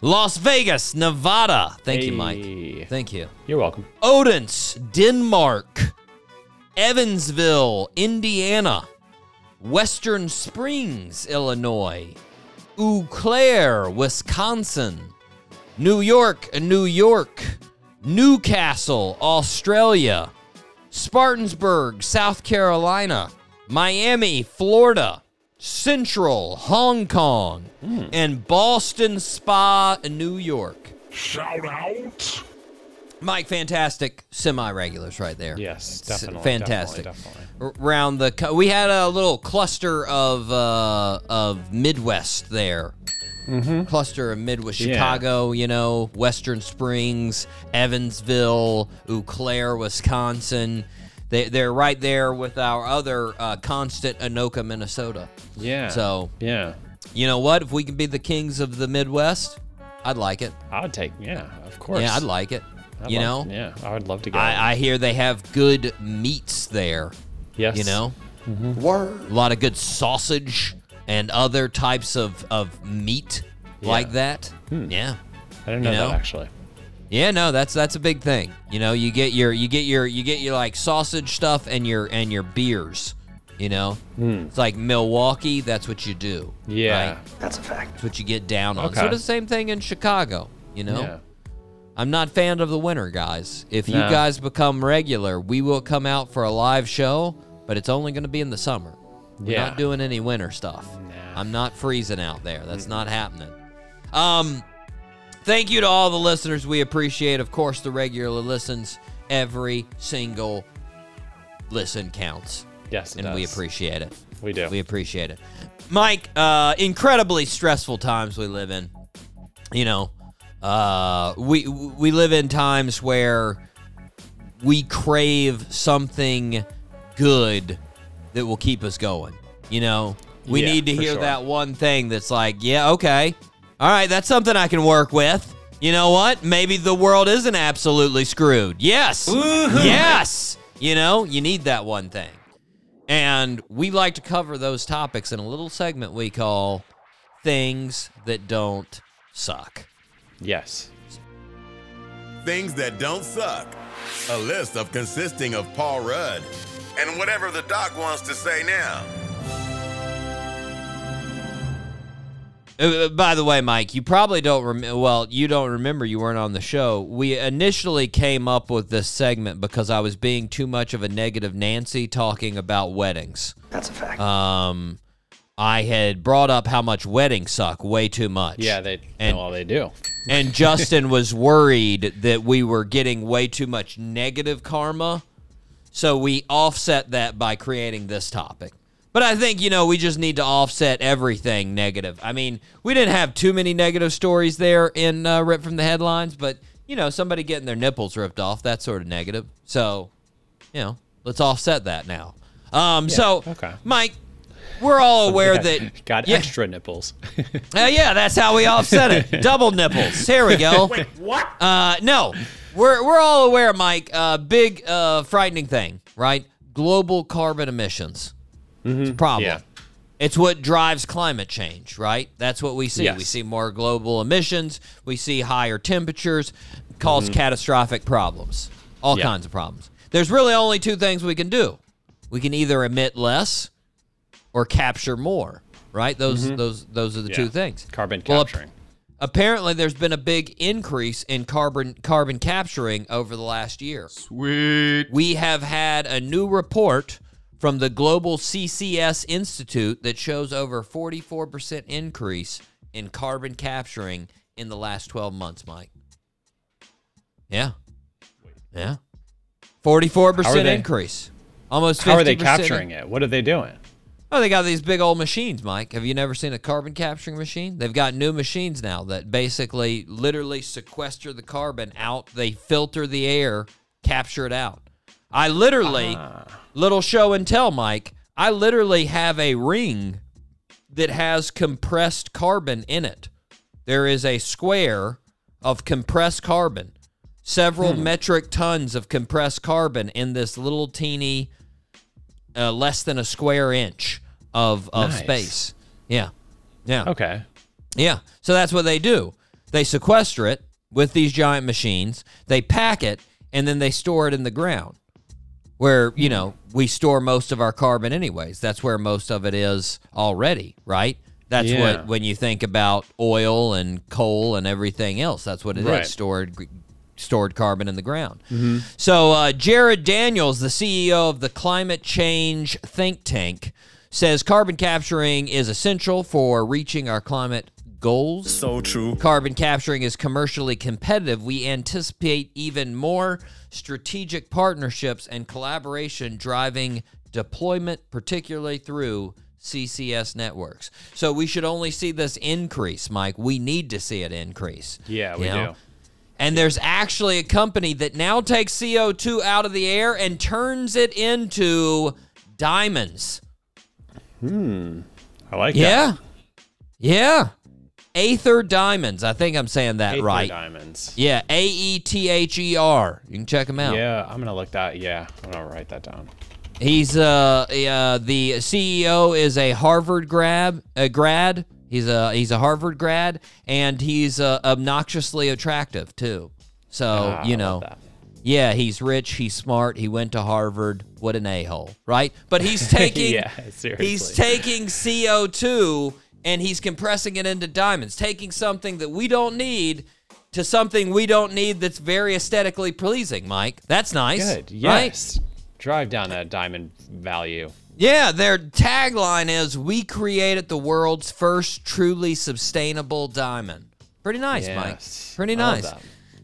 Las Vegas, Nevada. Thank you, Mike. Thank you. You're welcome. Odense, Denmark. Evansville, Indiana. Western Springs, Illinois. Eau Claire, Wisconsin. New York, New York. Newcastle, Australia. Spartansburg, South Carolina. Miami, Florida. Central, Hong Kong. And Boston Spa, New York. Shout out. Mike, fantastic semi-regulars right there. Yes, definitely. fantastic. Definitely. R- Around the, we had a little cluster of uh, of Midwest there. Cluster of Midwest, Yeah. Chicago, you know, Western Springs, Evansville, Eau Claire, Wisconsin. They, they're right there with our other uh, constant Anoka, Minnesota. Yeah. So, Yeah. you know what? If we can be the kings of the Midwest, I'd like it. I would take. Yeah, of course. Yeah, I'd like it. I'd you love- know, Yeah, I would love to go. I, I hear they have good meats there. yes. You know, Word. a lot of good sausage and other types of of meat like that. Hmm. Yeah, I didn't know, you know? that actually. yeah. No, that's that's a big thing. You know, you get your you get your you get your like sausage stuff and your and your beers. You know, hmm. it's like Milwaukee. That's what you do. Yeah. right? That's a fact. That's what you get down on. Okay. Sort of the same thing in Chicago. You know. Yeah. I'm not fan of the winter, guys. If you guys become regular, we will come out for a live show, but it's only going to be in the summer. We're Yeah. not doing any winter stuff. I'm not freezing out there. That's not happening. Um, thank you to all the listeners. We appreciate, of course, the regular listens. Every single listen counts, Yes, it and we appreciate it. We do. We appreciate it. Mike, uh, incredibly stressful times we live in. You know, uh, we we live in times where we crave something good that will keep us going. You know, we Yeah, need to hear sure. that one thing that's like, yeah, okay, all right, that's something I can work with. You know what? Maybe the world isn't absolutely screwed. Yes. Yes. You know, you need that one thing. And we like to cover those topics in a little segment we call Things That Don't Suck. yes. Things that don't suck. A list of consisting of Paul Rudd and whatever the doc wants to say now. Uh, by the way, Mike, you probably don't remember. Well, you don't remember you weren't on the show. We initially came up with this segment because I was being too much of a negative Nancy talking about weddings. That's a fact. Um, I had brought up how much weddings suck way too much. Yeah, they. And- well, they do. and Justin was worried that we were getting way too much negative karma. So we offset that by creating this topic. But I think, you know, we just need to offset everything negative. I mean, we didn't have too many negative stories there in uh, Rip from the Headlines, but, you know, somebody getting their nipples ripped off, that's sort of negative. So, you know, let's offset that now. Um, so, okay. Mike, we're all aware that. <laughs> Got Yeah. extra nipples. <laughs> Uh, yeah, that's how we offset it. <laughs> Double nipples. Here we go. Wait, what? Uh, no, we're we're all aware, Mike. Uh, big, uh, frightening thing, right? Global carbon emissions. It's a problem. Yeah. It's what drives climate change, right? That's what we see. Yes. We see more global emissions. We see higher temperatures, cause catastrophic problems, all Yeah. kinds of problems. There's really only two things we can do. We can either emit less or capture more, right? Those mm-hmm. those those are the two things. Carbon Well, capturing. apparently there's been a big increase in carbon carbon capturing over the last year. Sweet. We have had a new report from the Global CCS Institute that shows over 44% increase in carbon capturing in the last 12 months, Mike. Yeah. Yeah. 44% How are they- increase. Almost 50%. How are they capturing it? What are they doing? Oh, they got these big old machines, Mike. Have you never seen a carbon capturing machine? They've got new machines now that basically literally sequester the carbon out. They filter the air, capture it out. I literally, little show and tell, Mike, I literally have a ring that has compressed carbon in it. There is a square of compressed carbon, several metric tons of compressed carbon in this little teeny, uh, less than a square inch of, of Nice. space. Yeah. Yeah. Okay. Yeah. So that's what they do. They sequester it with these giant machines, they pack it, and then they store it in the ground where, you know, we store most of our carbon anyways. That's where most of it is already, right? That's Yeah. what when you think about oil and coal and everything else, that's what it is. Right. stored stored carbon in the ground. So uh, Jarad Daniels, the CEO of the Climate Change think tank, says carbon capturing is essential for reaching our climate goals. So true. Carbon capturing is commercially competitive. We anticipate even more strategic partnerships and collaboration driving deployment, particularly through CCS networks. So we should only see this increase, Mike. We need to see it increase. Yeah, we you know? do. And there's actually a company that now takes CO2 out of the air and turns it into diamonds. I like that. Yeah. Yeah. Aether Diamonds. I think I'm saying that. Aether right. Diamonds. Yeah, A E T H E R. You can check him out. Yeah, I'm gonna look that. Yeah, I'm gonna write that down. He's uh, uh the CEO is a Harvard grad, a grad. He's a he's a Harvard grad and he's uh, obnoxiously attractive too. So, Ah, you I know. Yeah, he's rich, he's smart, he went to Harvard. What an a-hole, right? But he's <laughs> taking Yeah, seriously. he's taking CO2 and he's compressing it into diamonds, taking something that we don't need to something we don't need that's very aesthetically pleasing, Mike. That's nice. Good. Right? Yes. Drive down that diamond value. Yeah, their tagline is "We created the world's first truly sustainable diamond." Pretty nice, Yes. Mike. Pretty nice.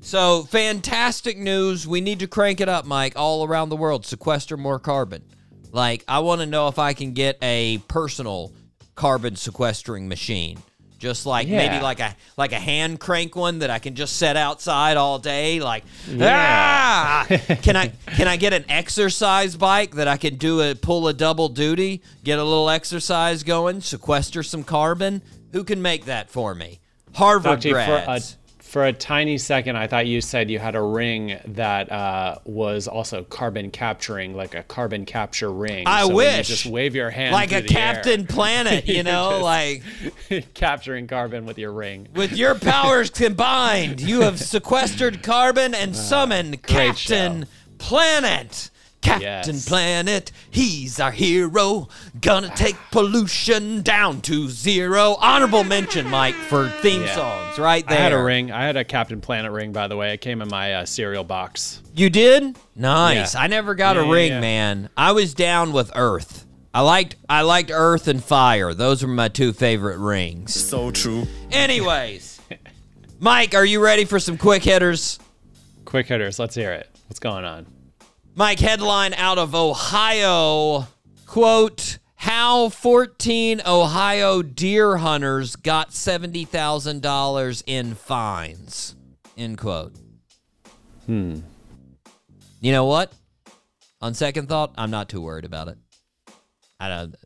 So fantastic news. We need to crank it up, Mike, all around the world. Sequester more carbon. Like I want to know if I can get a personal carbon sequestering machine. Just like maybe like a like a hand crank one that I can just set outside all day. Like, Yeah. ah! can I can I get an exercise bike that I can do a pull a double duty, get a little exercise going, sequester some carbon? Who can make that for me? Harvard Actually, for a, grads. For a tiny second, I thought you said you had a ring that uh, was also carbon capturing, like a carbon capture ring. I So wish. just wave your hand like a the air, Captain Planet, you <laughs> know, like <laughs> capturing carbon with your ring. with your powers combined, you have sequestered carbon and <laughs> summoned great Captain show. Planet. Captain Yes. Planet, he's our hero. Gonna take pollution down to zero. Honorable mention, Mike, for theme Yeah. songs, right there. I there. had a ring. I had a Captain Planet ring, by the way. It came in my uh, cereal box. You did? Nice. Yeah. I never got Yeah, a ring, yeah. man. I was down with Earth. I liked I liked Earth and Fire. Those were my two favorite rings. So true. Anyways, Mike, are you ready for some quick hitters? Quick hitters. Let's hear it. What's going on? Mike, headline out of Ohio. Quote, how 14 Ohio deer hunters got $70,000 in fines. End quote. Hmm. You know what? On second thought, I'm not too worried about it. I don't.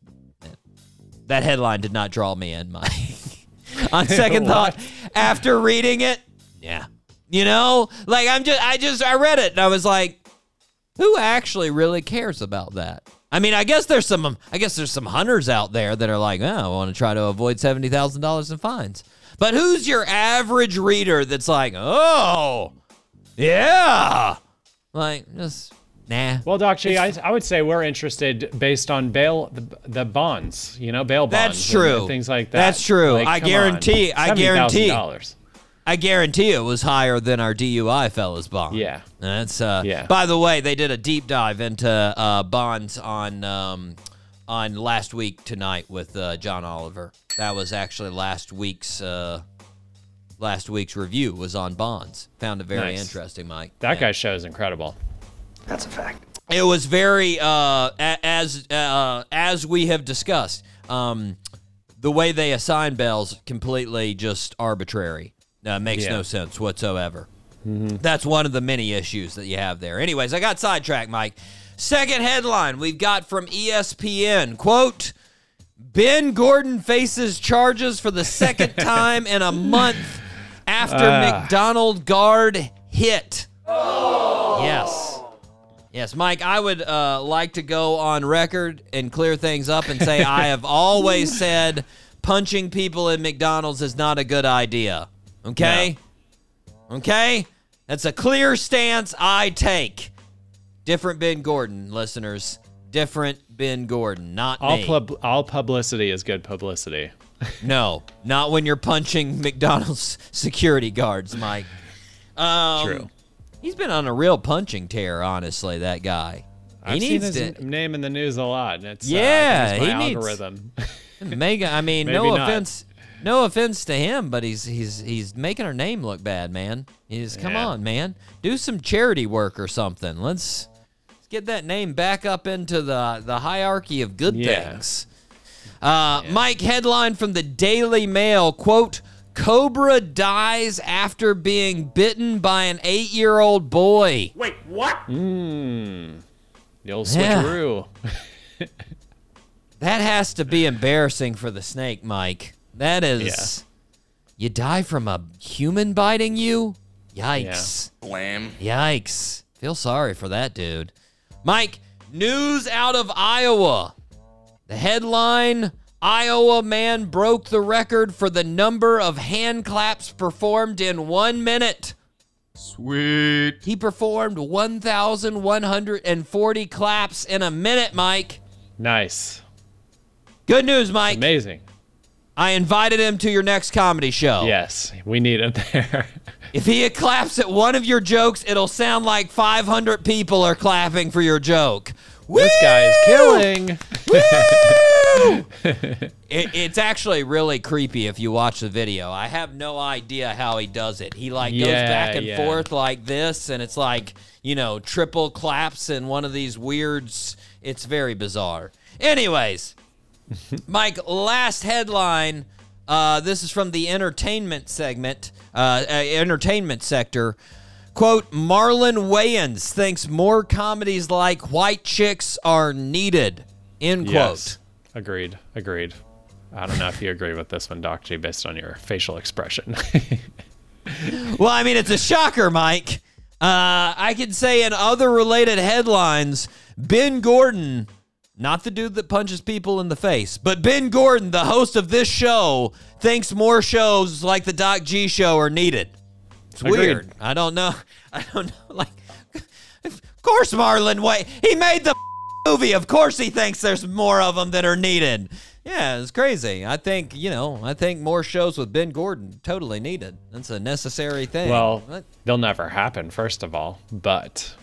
That headline did not draw me in, Mike. <laughs> On second <laughs> thought, after reading it, yeah. You know, like I'm just, I just, I read it and I was like, who actually really cares about that? I mean, I guess there's some, I guess there's some hunters out there that are like, oh, I want to try to avoid seventy thousand dollars in fines. But who's your average reader that's like, oh, yeah, like just nah. Well, Doc G, I, I would say we're interested based on bail, the, the bonds, you know, bail bonds. That's true. and things like that. That's true. Like, I guarantee- on. I guarantee. $70,000. I guarantee it was higher than our DUI fellas bond. Yeah. That's uh Yeah. by the way, they did a deep dive into uh bonds on um on last week tonight with uh, John Oliver. That was actually last week's uh last week's review was on bonds. Found it very Nice. interesting, Mike. That Yeah. guy's show is incredible. That's a fact. It was very uh, a- as uh, as we have discussed. Um, the way they assign bells completely just arbitrary. Uh, makes Yeah. no sense whatsoever. That's one of the many issues that you have there. Anyways, I got sidetracked, Mike. Second headline we've got from ESPN quote. Ben Gordon faces charges for the second <laughs> time in a month after McDonald guard hit. Yes. Yes, Mike, I would uh, like to go on record and clear things up and say I have <laughs> always said punching people in McDonald's is not a good idea. Okay? Okay? That's a clear stance I take. Different Ben Gordon, listeners. Different Ben Gordon, not All, me. pub- all publicity is good publicity. <laughs> No, not when you're punching McDonald's security guards, Mike. Um, True. He's been on a real punching tear, honestly. That guy. He I've seen needs his to name in the news a lot, and it's uh, Yeah, my he needs- algorithm. Mega. I mean, <laughs> no not. offense. No offense to him, but he's he's he's making our name look bad, man. He's come Yeah. on, man. Do some charity work or something. Let's let's get that name back up into the the hierarchy of good Yeah. things. Uh, Mike, headline from the Daily Mail quote, Cobra dies after being bitten by an eight year old boy. Wait, what? The old Yeah. switcheroo. <laughs> That has to be embarrassing for the snake, Mike. That is. You die from a human biting you? Yikes. Blam. Yikes. Feel sorry for that dude. Mike, news out of Iowa. The headline Iowa man broke the record for the number of hand claps performed in one minute. Sweet. He performed 1,140 claps in a minute, Mike. Nice. Good news, Mike. Amazing. I invited him to your next comedy show. Yes, we need him there. <laughs> If he claps at one of your jokes, it'll sound like 500 people are clapping for your joke. this guy is killing. <laughs> It, it's actually really creepy if you watch the video. I have no idea how he does it. He like goes back and yeah. forth like this, and it's like you know triple claps and one of these weirds. It's very bizarre. Anyways, Mike, last headline. Uh, this is from the entertainment segment, uh, uh, entertainment sector. Quote: Marlon Wayans thinks more comedies like White Chicks are needed. End quote. Yes. Agreed. Agreed. I don't know if you agree with this one, Doc G, based on your facial expression. <laughs> Well, I mean, it's a shocker, Mike. Uh, I can say in other related headlines, Ben Gordon, not the dude that punches people in the face, but Ben Gordon, the host of this show, thinks more shows like the Doc G show are needed. It's Agreed. weird. I don't know. <laughs> I don't know. Like, <laughs> of course, Marlon Way. He made the <laughs> movie. Of course, he thinks there's more of them that are needed. Yeah, it's crazy. I think you know. I think more shows with Ben Gordon totally needed. That's a necessary thing. well, What? they'll never happen, first of all, but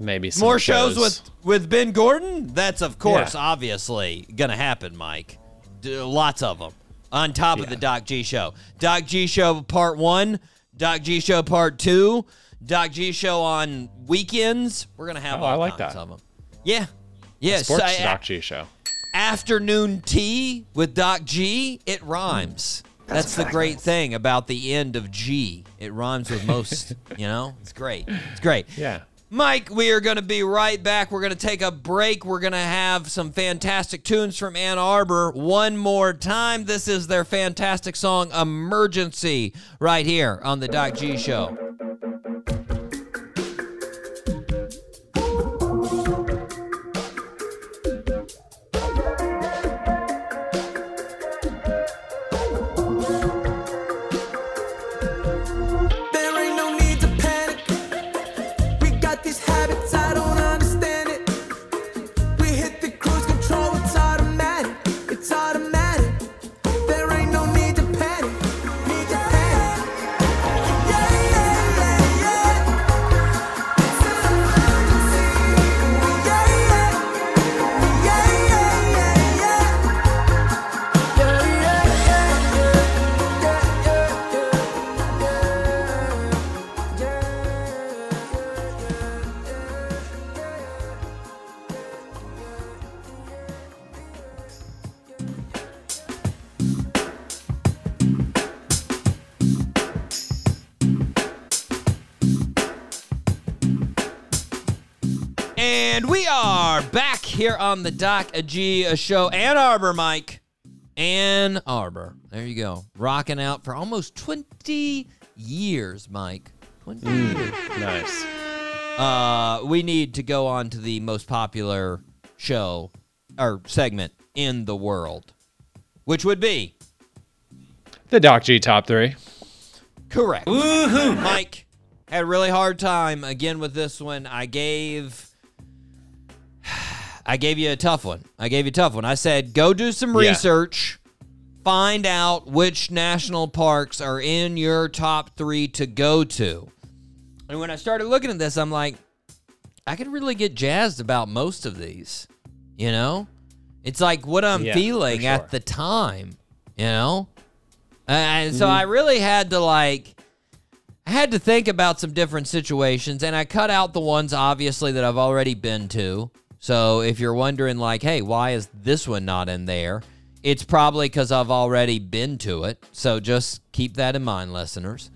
maybe some more shows with with Ben Gordon. That's of course, Yeah. obviously, gonna happen, Mike. D- lots of them on top of the Doc G show. Doc G show part one, Doc G show part two, Doc G show on weekends. We're gonna have Oh, all I like that. of them. Yeah, yeah. Sports so, uh, Doc G show. afternoon tea with Doc G, it rhymes. Hmm. That's, the great thing about the end of G. It rhymes with most, <laughs> you know? It's great. It's great. Yeah. Mike, we are going to be right back. We're going to take a break. We're going to have some fantastic tunes from Ann Arbor one more time. This is their fantastic song, Emergency, right here on The Doc G Show. On the Doc a G, a show. Ann Arbor, Mike. Ann Arbor. There you go. Rocking out for almost 20 years, Mike. 20 years. Nice. Uh, we need to go on to the most popular show or segment in the world, which would be The Doc G top three. Correct. Woohoo! Mike had a really hard time again with this one. I gave I gave you a tough one. I gave you a tough one. I said go do some Yeah. research, find out which national parks are in your top 3 to go to. And when I started looking at this, I'm like I could really get jazzed about most of these. You know? It's like what I'm Yeah, feeling sure. at the time, you know? And so mm-hmm. I really had to like, I had to think about some different situations, and I cut out the ones obviously that I've already been to. So if you're wondering, like, hey, why is this one not in there? It's probably because I've already been to it. So just keep that in mind, listeners.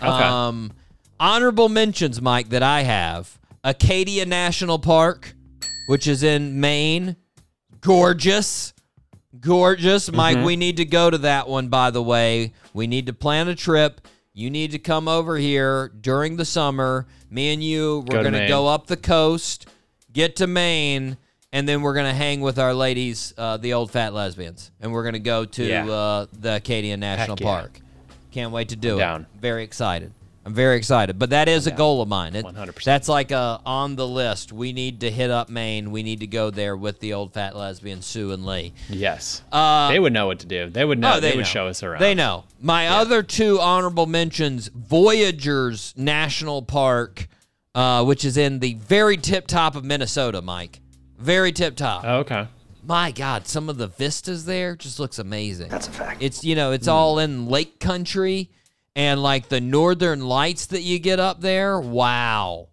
Okay. Um, honorable mentions, Mike, that I have Acadia National Park, which is in Maine. Gorgeous. Gorgeous. Mike, we need to go to that one, by the way. We need to plan a trip. You need to come over here during the summer. Me and you, we're going to go up the coast, get to Maine, and then we're going to hang with our ladies, uh, the old fat lesbians. And we're going to go to Yeah. uh, the Acadia National yeah. Park. Can't wait to do I'm it. down. Very excited. I'm very excited. But that is a goal of mine. It- 100%. That's like a on the list. We need to hit up Maine. We need to go there with the old fat lesbian Sue and Lee. Yes. Uh, they would know what to do. They would know. oh, they, they, would know. show us around. They know. My other two honorable mentions: Voyagers National Park, uh, which is in the very tip top of Minnesota. Mike, very tip top. Oh, okay. My God, some of the vistas there just looks amazing. That's a fact. It's you know, it's all in lake country and like the northern lights that you get up there. Wow.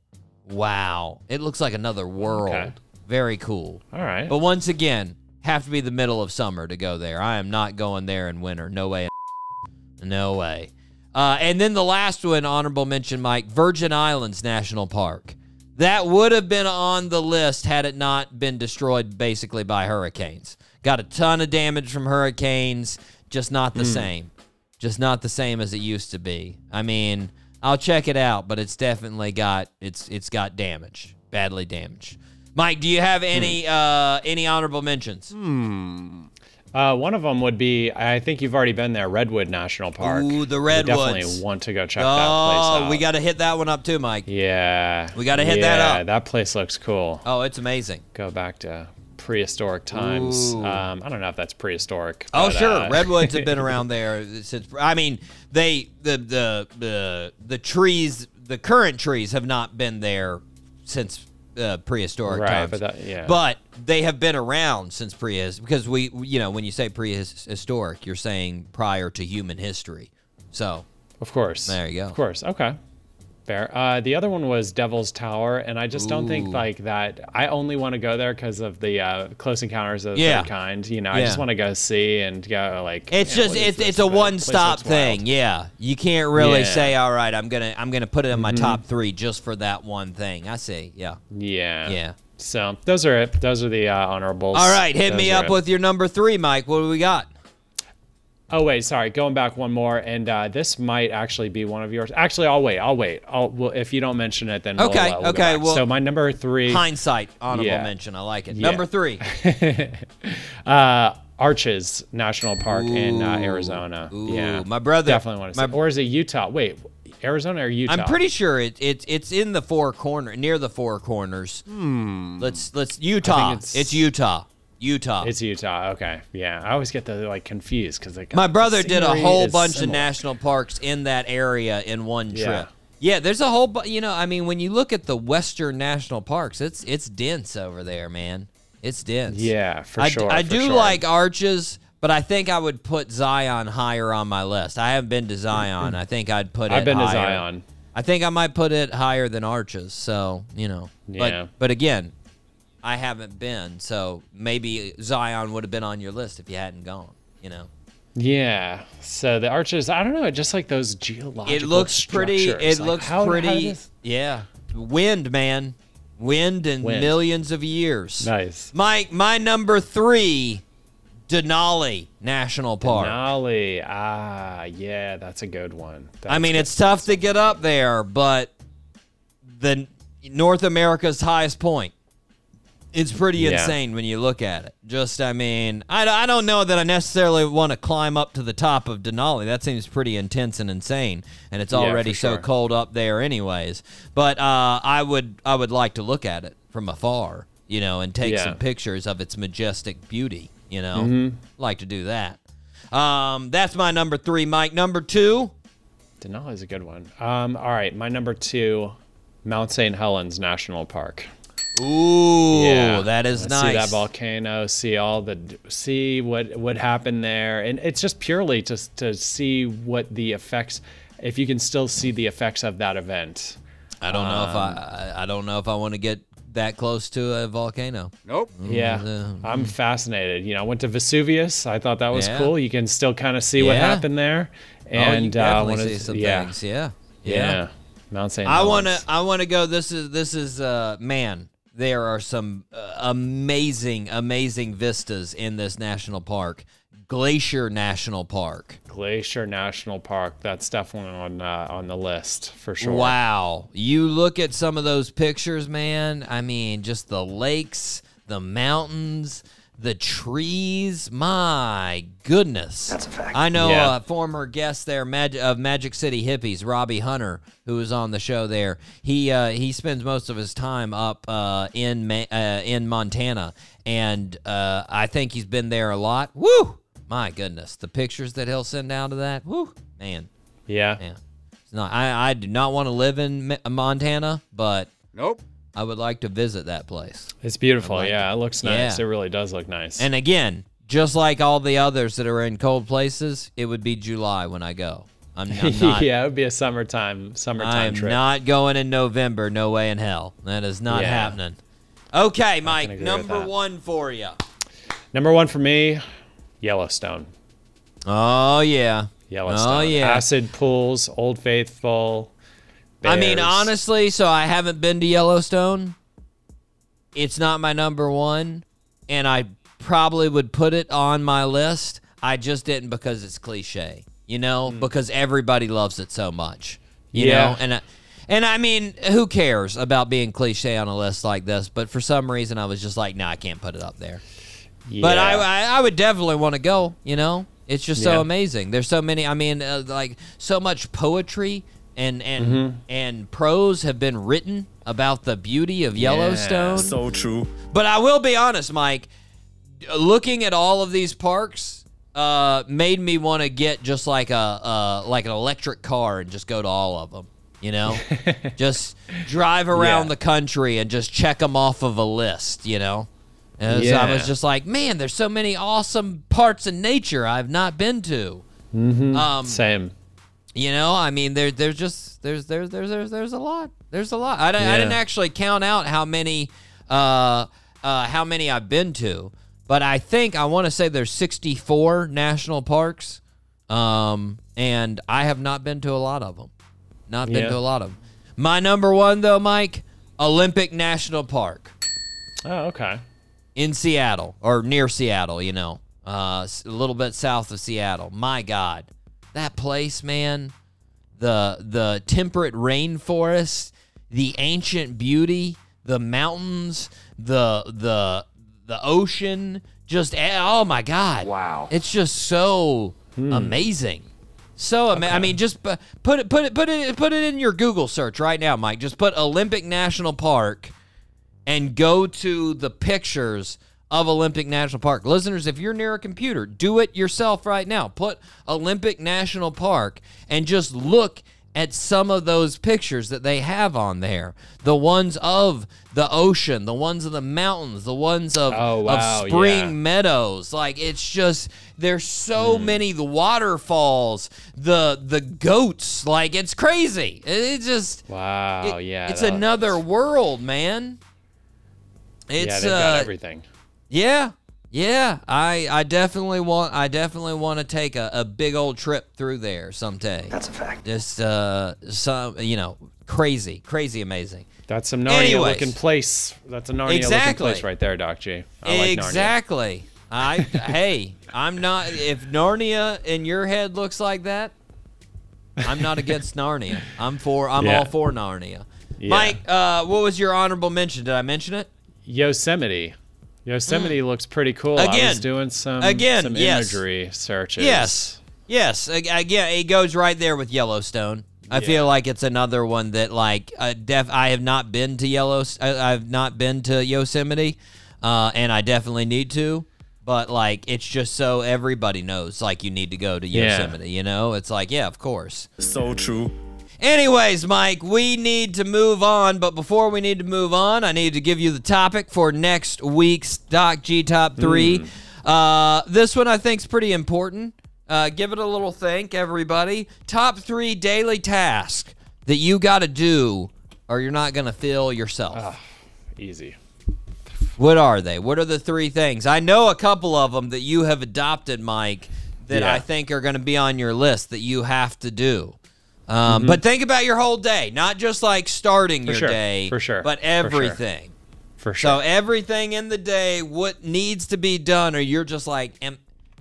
Wow. It looks like another world. Okay. Very cool. All right. But once again, have to be the middle of summer to go there. I am not going there in winter. No way. <laughs> No way. Uh, and then the last one, honorable mention, Mike, Virgin Islands National Park. That would have been on the list had it not been destroyed basically by hurricanes. Got a ton of damage from hurricanes, just not the same. Just not the same as it used to be. I mean, I'll check it out, but it's definitely got it's it's got damage, badly damaged. Mike, do you have any uh any honorable mentions? Uh, one of them would be. I think you've already been there. Redwood National Park. Ooh, the We Redwoods. definitely want to go check that place Oh, out. we got to hit that one up too, Mike. Yeah. We gotta hit that up. yeah. That place looks cool. Oh, it's amazing. Go back to prehistoric times. Um, I don't know if that's prehistoric. Oh, but, sure. uh, Redwoods have been <laughs> around there since. I mean, they the the the the trees, the current trees have not been there since uh, prehistoric Right, times. but that- yeah. But they have been around since prehis because we, you know, when you say prehistoric, you're saying prior to human history. So Of course. There you go. Of course. Okay. Fair. Uh, the other one was Devil's Tower, and I just don't think like that. I only want to go there because of the uh, Close Encounters of the Yeah. Third Kind. You know, I just want to go see and go like. It's yeah, just it's it's a one stop thing. wild. Yeah, you can't really Yeah. Mm-hmm. say, all right, I'm gonna I'm gonna put it in my top three just for that one thing. I see. Yeah. Yeah. Yeah. So those are it. Those are the uh, honorables. All right, hit Those me up it. with your number three, Mike. What do we got? Oh wait, sorry. Going back one more, and uh, this might actually be one of yours. Actually, I'll wait. I'll wait. I'll well, if you don't mention it, then Okay, We'll, uh, we'll go okay, well- so my number three, Hindsight, honorable Yeah. mention. I like it. Yeah. Number three. <laughs> uh, Arches National Park in uh, Arizona. ooh, yeah, my brother- definitely want to my- see. Or is it Utah? Wait, Arizona or Utah? I'm pretty sure it, it it's in the four corner near the four corners. Hmm. Let's let's Utah. It's, it's- Utah. Utah. It's Utah. Okay, yeah. I always get the like confused because like My brother did a whole bunch of national parks in that area in one trip. Yeah, yeah. there's a whole bu- you know, I mean when you look at the western national parks, it's it's dense over there, man. It's dense. Yeah, for I, sure. I for do sure. like arches, but I think I would put Zion higher on my list. I haven't been to Zion. I think I'd put it I've been to. Zion. I think I might put it higher than arches. So, you know. Yeah. But but again, I haven't been, so maybe Zion would have been on your list if you hadn't gone, you know. Yeah. So the arches, I don't know, just like those geological. It looks pretty. It Like, looks how- how pretty. does- yeah, wind, man, wind and Wind. millions of years. Nice. My my number three, Denali National Park. Denali. Ah, yeah, that's a good one. I mean, it's tough to get up there, but the North America's highest point. It's pretty Yeah. insane when you look at it. Just, I mean, I, I don't know that I necessarily want to climb up to the top of Denali. That seems pretty intense and insane, and it's already for so sure. cold up there, anyways. But uh, I would, I would like to look at it from afar, you know, and take Yeah. some pictures of its majestic beauty. You know, Mm-hmm. like to do that. Um, that's my number three, Mike. Number two. Denali is a good one. Um, all right, my number two, Mount St. Helens National Park. Ooh, Yeah, that is nice. See that volcano, see all the, see what what happened there, and it's just purely just to see what the effects, if you can still see the effects of that event. I don't know if Um, I, I I don't know if I want to get that close to a volcano. Nope. Yeah, uh, I'm fascinated. You know, I went to Vesuvius. I thought that was Yeah. cool. You can still kind of see what happened there, oh, you and uh, wanna- see some yeah, things. Yeah, yeah, Mount St. I want to. I want to go. This is. This is. Uh, man, there are some uh, amazing, amazing vistas in this national park, Glacier National Park. Glacier National Park. That's definitely on uh, on the list for sure. Wow, you look at some of those pictures, man. I mean, just the lakes, the mountains. The trees, my goodness. That's a fact. I know Yeah. a former guest there Mag- of Magic City Hippies, Robbie Hunter, who was on the show there. He uh, he spends most of his time up uh, in Ma- uh, in Montana, and uh, I think he's been there a lot. Woo! My goodness, the pictures that he'll send out of that. Woo, man, Yeah. man. It's not. I I do not want to live in Montana, but Nope. I would like to visit that place. It's beautiful. like yeah, it looks nice. Yeah. It really does look nice. And again, just like all the others that are in cold places, it would be July when I go. I'm, I'm <laughs> not. yeah, it would be a summertime summertime I'm trip. not going in November. No way in hell. That is not Yeah. happening. Okay, Mike. Number one for you. Number one for me, Yellowstone. Oh yeah. Yellowstone. Oh yeah. Acid pools, Old Faithful. I mean, honestly, so I haven't been to Yellowstone. It's not my number one, and I probably would put it on my list. I just didn't because it's cliche, you know, because everybody loves it so much, you. Yeah. know, and I, and I mean, who cares about being cliche on a list like this? But for some reason, I was just like, no, I can't put it up there. But I, I, I would definitely want to go. You know, it's just so amazing. There's so many. I mean, uh, like so much poetry and and Mm-hmm. and prose have been written about the beauty of Yellowstone. So true. But I will be honest, Mike. Looking at all of these parks uh, made me want to get just like a uh, like an electric car and just go to all of them. You know, <laughs> just drive around Yeah. the country and just check them off of a list. You know, and so I was just like, man, there's so many awesome parts of nature I've not been to. Um, Same. You know, I mean, there, there's just there's there's there's there's there's a lot. There's a lot. I, di- I didn't actually count out how many uh uh how many I've been to, but I think I want to say there's 64 national parks, um, and I have not been to a lot of them. Not been Yeah. to a lot of them. My number one though, Mike, Olympic National Park Oh, okay. in Seattle or near Seattle, you know, uh, a little bit south of Seattle. My God, that place, man, the the temperate rainforest, the ancient beauty, the mountains, the the the ocean, just oh my God, Wow. it's just so hmm. amazing. So ama- I mean, just put it, put it, put it, put it in your Google search right now, Mike. Just put Olympic National Park and go to the pictures of Olympic National Park. Listeners, if you're near a computer, do it yourself right now. Put Olympic National Park and just look at some of those pictures that they have on there. The ones of the ocean, the ones of the mountains, the ones of, Oh, wow, of spring yeah. meadows. Like it's just there's so Hmm. many the waterfalls, the the goats. Like it's crazy. It, it just Wow. it- yeah. it's another world, man. It's yeah, they've got uh, everything. Yeah, yeah. I I definitely want I definitely want to take a, a big old trip through there someday. That's a fact. Just uh, some you know crazy, crazy, amazing. That's some Narnia Anyways. looking place. That's a Narnia looking place right there, Doc G. I like Narnia. exactly. I hey, I'm not. If Narnia in your head looks like that, I'm not against <laughs> Narnia. I'm for. I'm Yeah. all for Narnia. Yeah. Mike, uh, what was your honorable mention? Did I mention it? Yosemite. Yosemite looks pretty cool. I Hmm. Again. was doing some Again, some yes. imagery searches. Yes. Yes. Ag- Again, it goes right there with Yellowstone. I feel like it's another one that like uh, def. I have not been to Yellow. I- I've not been to Yosemite, uh, and I definitely need to. But like, it's just so everybody knows like you need to go to Yeah. Yosemite. You know, it's like yeah, of course. So true. Anyways, Mike, we need to move on, but before we need to move on, I need to give you the topic for next week's Doc G Top 3. Uh, this one I think is pretty important. Uh, give it a little think, everybody. Top three daily tasks that you got to do or you're not going to feel yourself. Easy. What are they? What are the three things? I know a couple of them that you have adopted, Mike, that Yeah. I think are going to be on your list that you have to do. Um, But think about your whole day, not just like starting your Mm-hmm. sure. day, For sure. but everything. For sure. For So everything in the day, what needs to be done, or you're just like, am,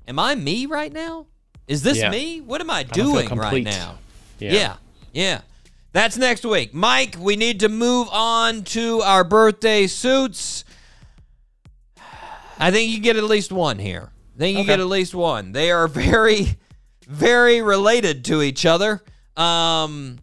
am I me right now? Is this Yeah. me? What am I doing right now? yeah. Yeah. yeah. That's next week. Mike, we need to move on to our birthday suits. I think you get at least one here. I think you Okay. get at least one. They are <laughs> very, very related to each other. Um,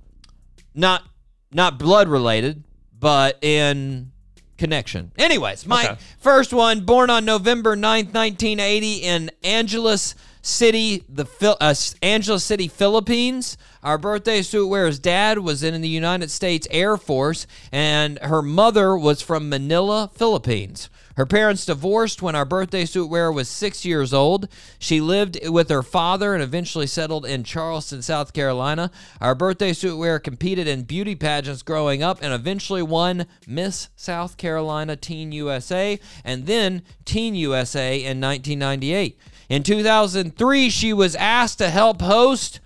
not not blood related, but in connection. Anyways, my Okay. first one, born on November 9th, 1980 in Angeles City, the Phil- uh, Angeles City, Philippines. Our birthday suit wearer's dad was in the United States Air Force, and her mother was from Manila, Philippines. Her parents divorced when our birthday suit wearer was six years old. She lived with her father and eventually settled in Charleston, South Carolina. Our birthday suit wearer competed in beauty pageants growing up and eventually won Miss South Carolina Teen USA and then Teen USA in 1998. In 2003, she was asked to help host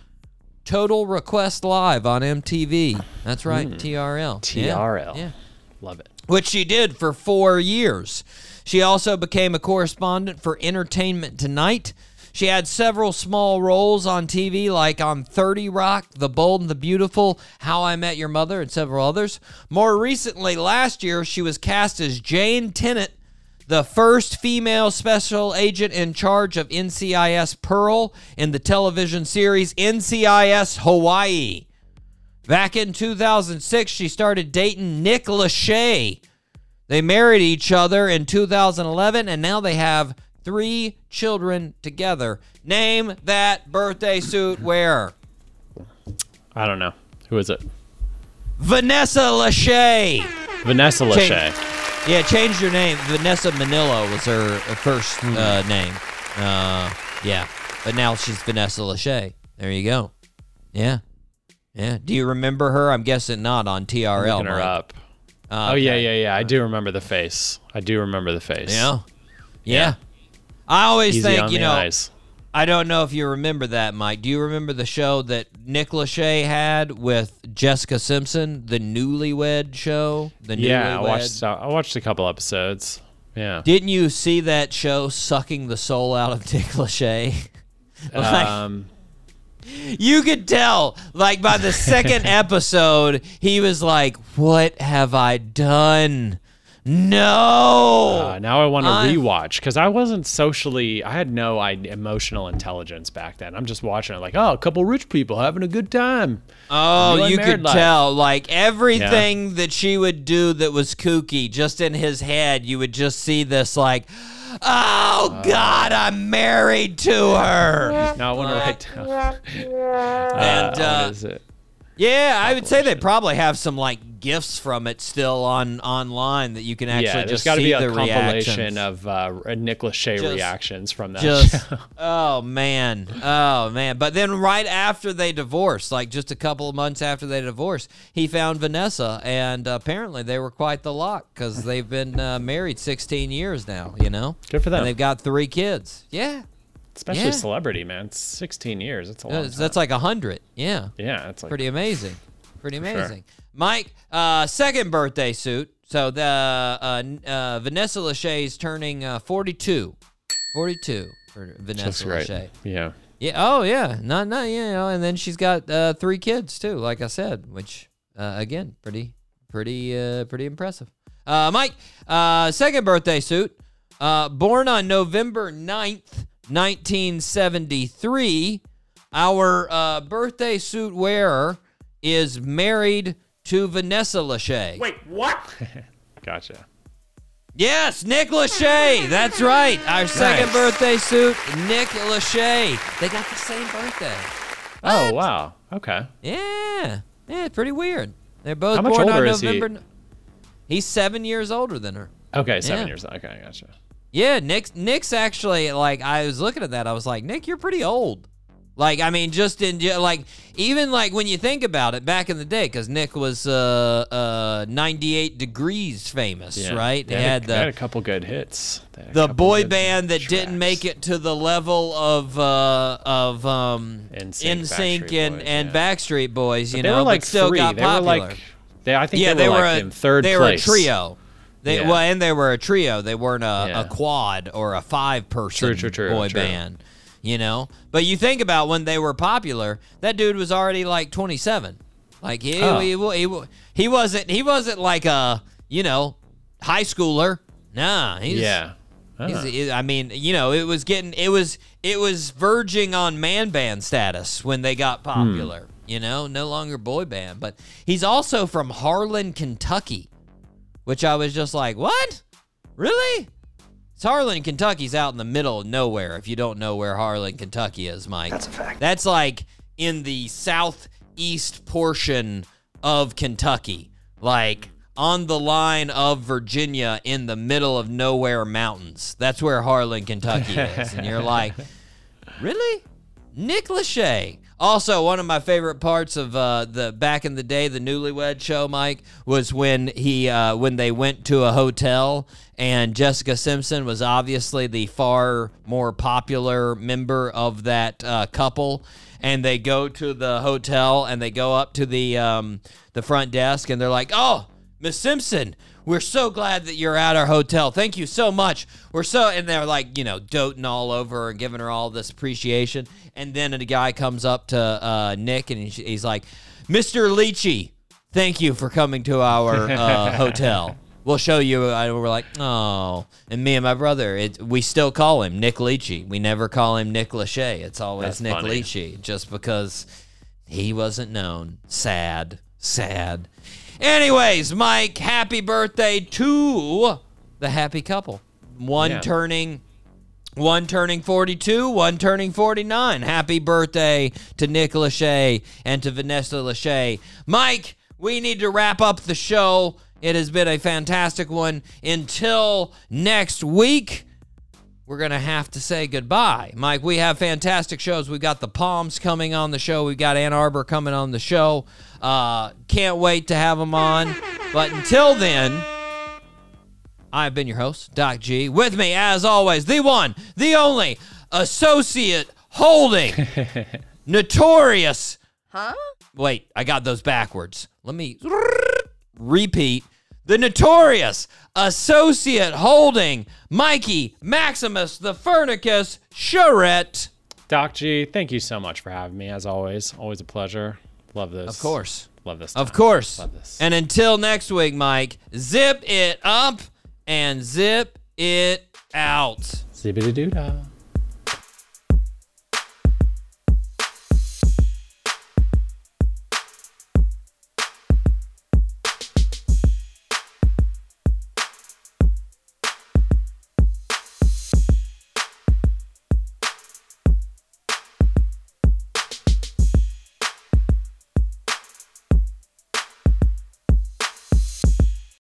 Total Request Live on MTV. That's right, hmm. TRL. Yeah, TRL. yeah Love it. Which she did for four years. She also became a correspondent for Entertainment Tonight. She had several small roles on TV, like on 30 Rock, The Bold and the Beautiful, How I Met Your Mother, and several others. More recently, last year, she was cast as Jane Tennant, the first female special agent in charge of NCIS Pearl in the television series NCIS Hawaii. Back in 2006, she started dating Nick Lachey. They married each other in 2011, and now they have three children together. Name that birthday suit wearer. I don't know. Who is it? Vanessa Lachey. Vanessa Change- Lachey. Yeah, changed her name. Vanessa Minnillo was her, her first uh, name. Uh, yeah, but now she's Vanessa Lachey. There you go. Yeah, yeah. Do you remember her? I'm guessing not on TRL. Looking her Mike. up. Uh, Oh yeah, yeah, yeah. I do remember the face. I do remember the face. Yeah. Yeah. I always Easy think, you know, eyes. I don't know if you remember that, Mike. Do you remember the show that Nick Lachey had with Jessica Simpson, the Newlywed show? The Yeah, I watched. I watched a couple episodes. Yeah. Didn't you see that show sucking the soul out of <laughs> Nick Lachey? like, Um, you could tell, like by the second <laughs> episode, he was like, "What have I done? No." uh, now I want to rewatch because I wasn't socially. I had no I, emotional intelligence back then. I'm just watching it like, oh, a couple rich people having a good time. Oh, you could life. tell. Like everything that she would do that was kooky, just in his head, you would just see this like, oh God, I'm married to her. Now I want to write down. <laughs> And, uh, uh, what is it? Yeah, I would say they probably have some like gifts from it still on online that you can actually Yeah, just got to see be a the compilation reactions. of uh, Nick Lachey Just- reactions from that. just <laughs> oh man oh man but then right after they divorced like just a couple of months after they divorced he found vanessa and apparently they were quite the lock because they've been uh, married 16 years now you know Good for them. and they've got three kids yeah Especially Yeah. celebrity, man. It's 16 years. It's a long that's, time. like a hundred yeah yeah, it's like pretty amazing pretty sure. amazing mike uh, second birthday suit so the uh, uh, vanessa lachey's turning uh, 42 42 for vanessa lachey Yeah. Yeah. Oh, yeah. Not, not, you know, and then she's got uh, three kids too, like I said, which uh, again, pretty, pretty, uh, pretty impressive. Uh, Mike, uh, second birthday suit, uh, born on November 9th, 1973. Our uh, birthday suit wearer is married to Vanessa Lachey. Wait, what? <laughs> Gotcha. Yes, Nick Lachey. That's right. Our second Nice. birthday suit, Nick Lachey. They got the same birthday. Oh wow. Okay. Yeah. Yeah, it's pretty weird. They're both How much born on older is he? November. n- He's seven years older than her. Okay, seven Yeah. years. Okay, gotcha. Yeah, Nick's Nick's actually like I was looking at that. I was like, Nick, you're pretty old. Like I mean, just in like even like when you think about it, back in the day, because Nick was uh uh 98 degrees famous, Yeah. right? They They had they had a couple good hits. A the boy band that didn't make it to the level of uh of um NSYNC, Backstreet and Boys, and yeah. Backstreet Boys, you They know, like but still three. got they popular. were like, they, I think yeah, they, were, like a in third they place. were a trio. They Yeah. well, and they were a trio. They weren't a, a quad or a five person True, true, true, boy true. band. You know, but you think about when they were popular, that dude was already like 27. Like he Oh. he, he, he, wasn't he wasn't like a you know high schooler. Nah, he's Yeah. He's, Ah. he- I mean, you know, it was getting, it was, it was verging on man band status when they got popular. You know, no longer boy band, but he's also from Harlan, Kentucky, which I was just like, what? Really? Harlan, Kentucky's out in the middle of nowhere. If you don't know where Harlan, Kentucky is, Mike, that's a fact. That's like in the southeast portion of Kentucky, like on the line of Virginia in the middle of nowhere mountains. That's where Harlan, Kentucky is. And you're like, <laughs> really? Nick Lachey. Also, one of my favorite parts of uh, the back in the day, the Newlywed Show, Mike, was when he uh, when they went to a hotel and Jessica Simpson was obviously the far more popular member of that uh, couple, and they go to the hotel and they go up to the um, the front desk and they're like, "Oh, Miss Simpson, we're so glad that you're at our hotel. Thank you so much. We're so and they're like, you know, doting all over and giving her all this appreciation. And then a guy comes up to uh, Nick and he's, like, Mr. Leachy, thank you for coming to our uh, <laughs> hotel. We'll show you. And we're like, oh. And me and my brother, it, we still call him Nick Leachy. We never call him Nick Lachey. It's always That's Nick funny. Leachy, just because he wasn't known. Sad, sad. Anyways, Mike, happy birthday to the happy couple. One Yeah. turning one turning 42, one turning 49. Happy birthday to Nick Lachey and to Vanessa Lachey. Mike, we need to wrap up the show. It has been a fantastic one. Until next week, we're going to have to say goodbye. Mike, we have fantastic shows. We've got the Palms coming on the show. We've got Ann Arbor coming on the show. Uh, can't wait to have them on. But until then, I've been your host, Doc G. With me, as always, the one, the only associate holding <laughs> notorious. Huh? Wait, I got those backwards. Let me repeat. The notorious associate holding Mikey Maximus the Furnicus Charette. Doc G, thank you so much for having me. As always, always a pleasure. Love this. Of course. Love this. Of course. Love this. And until next week, Mike, zip it up and zip it out. Zippity doo dah.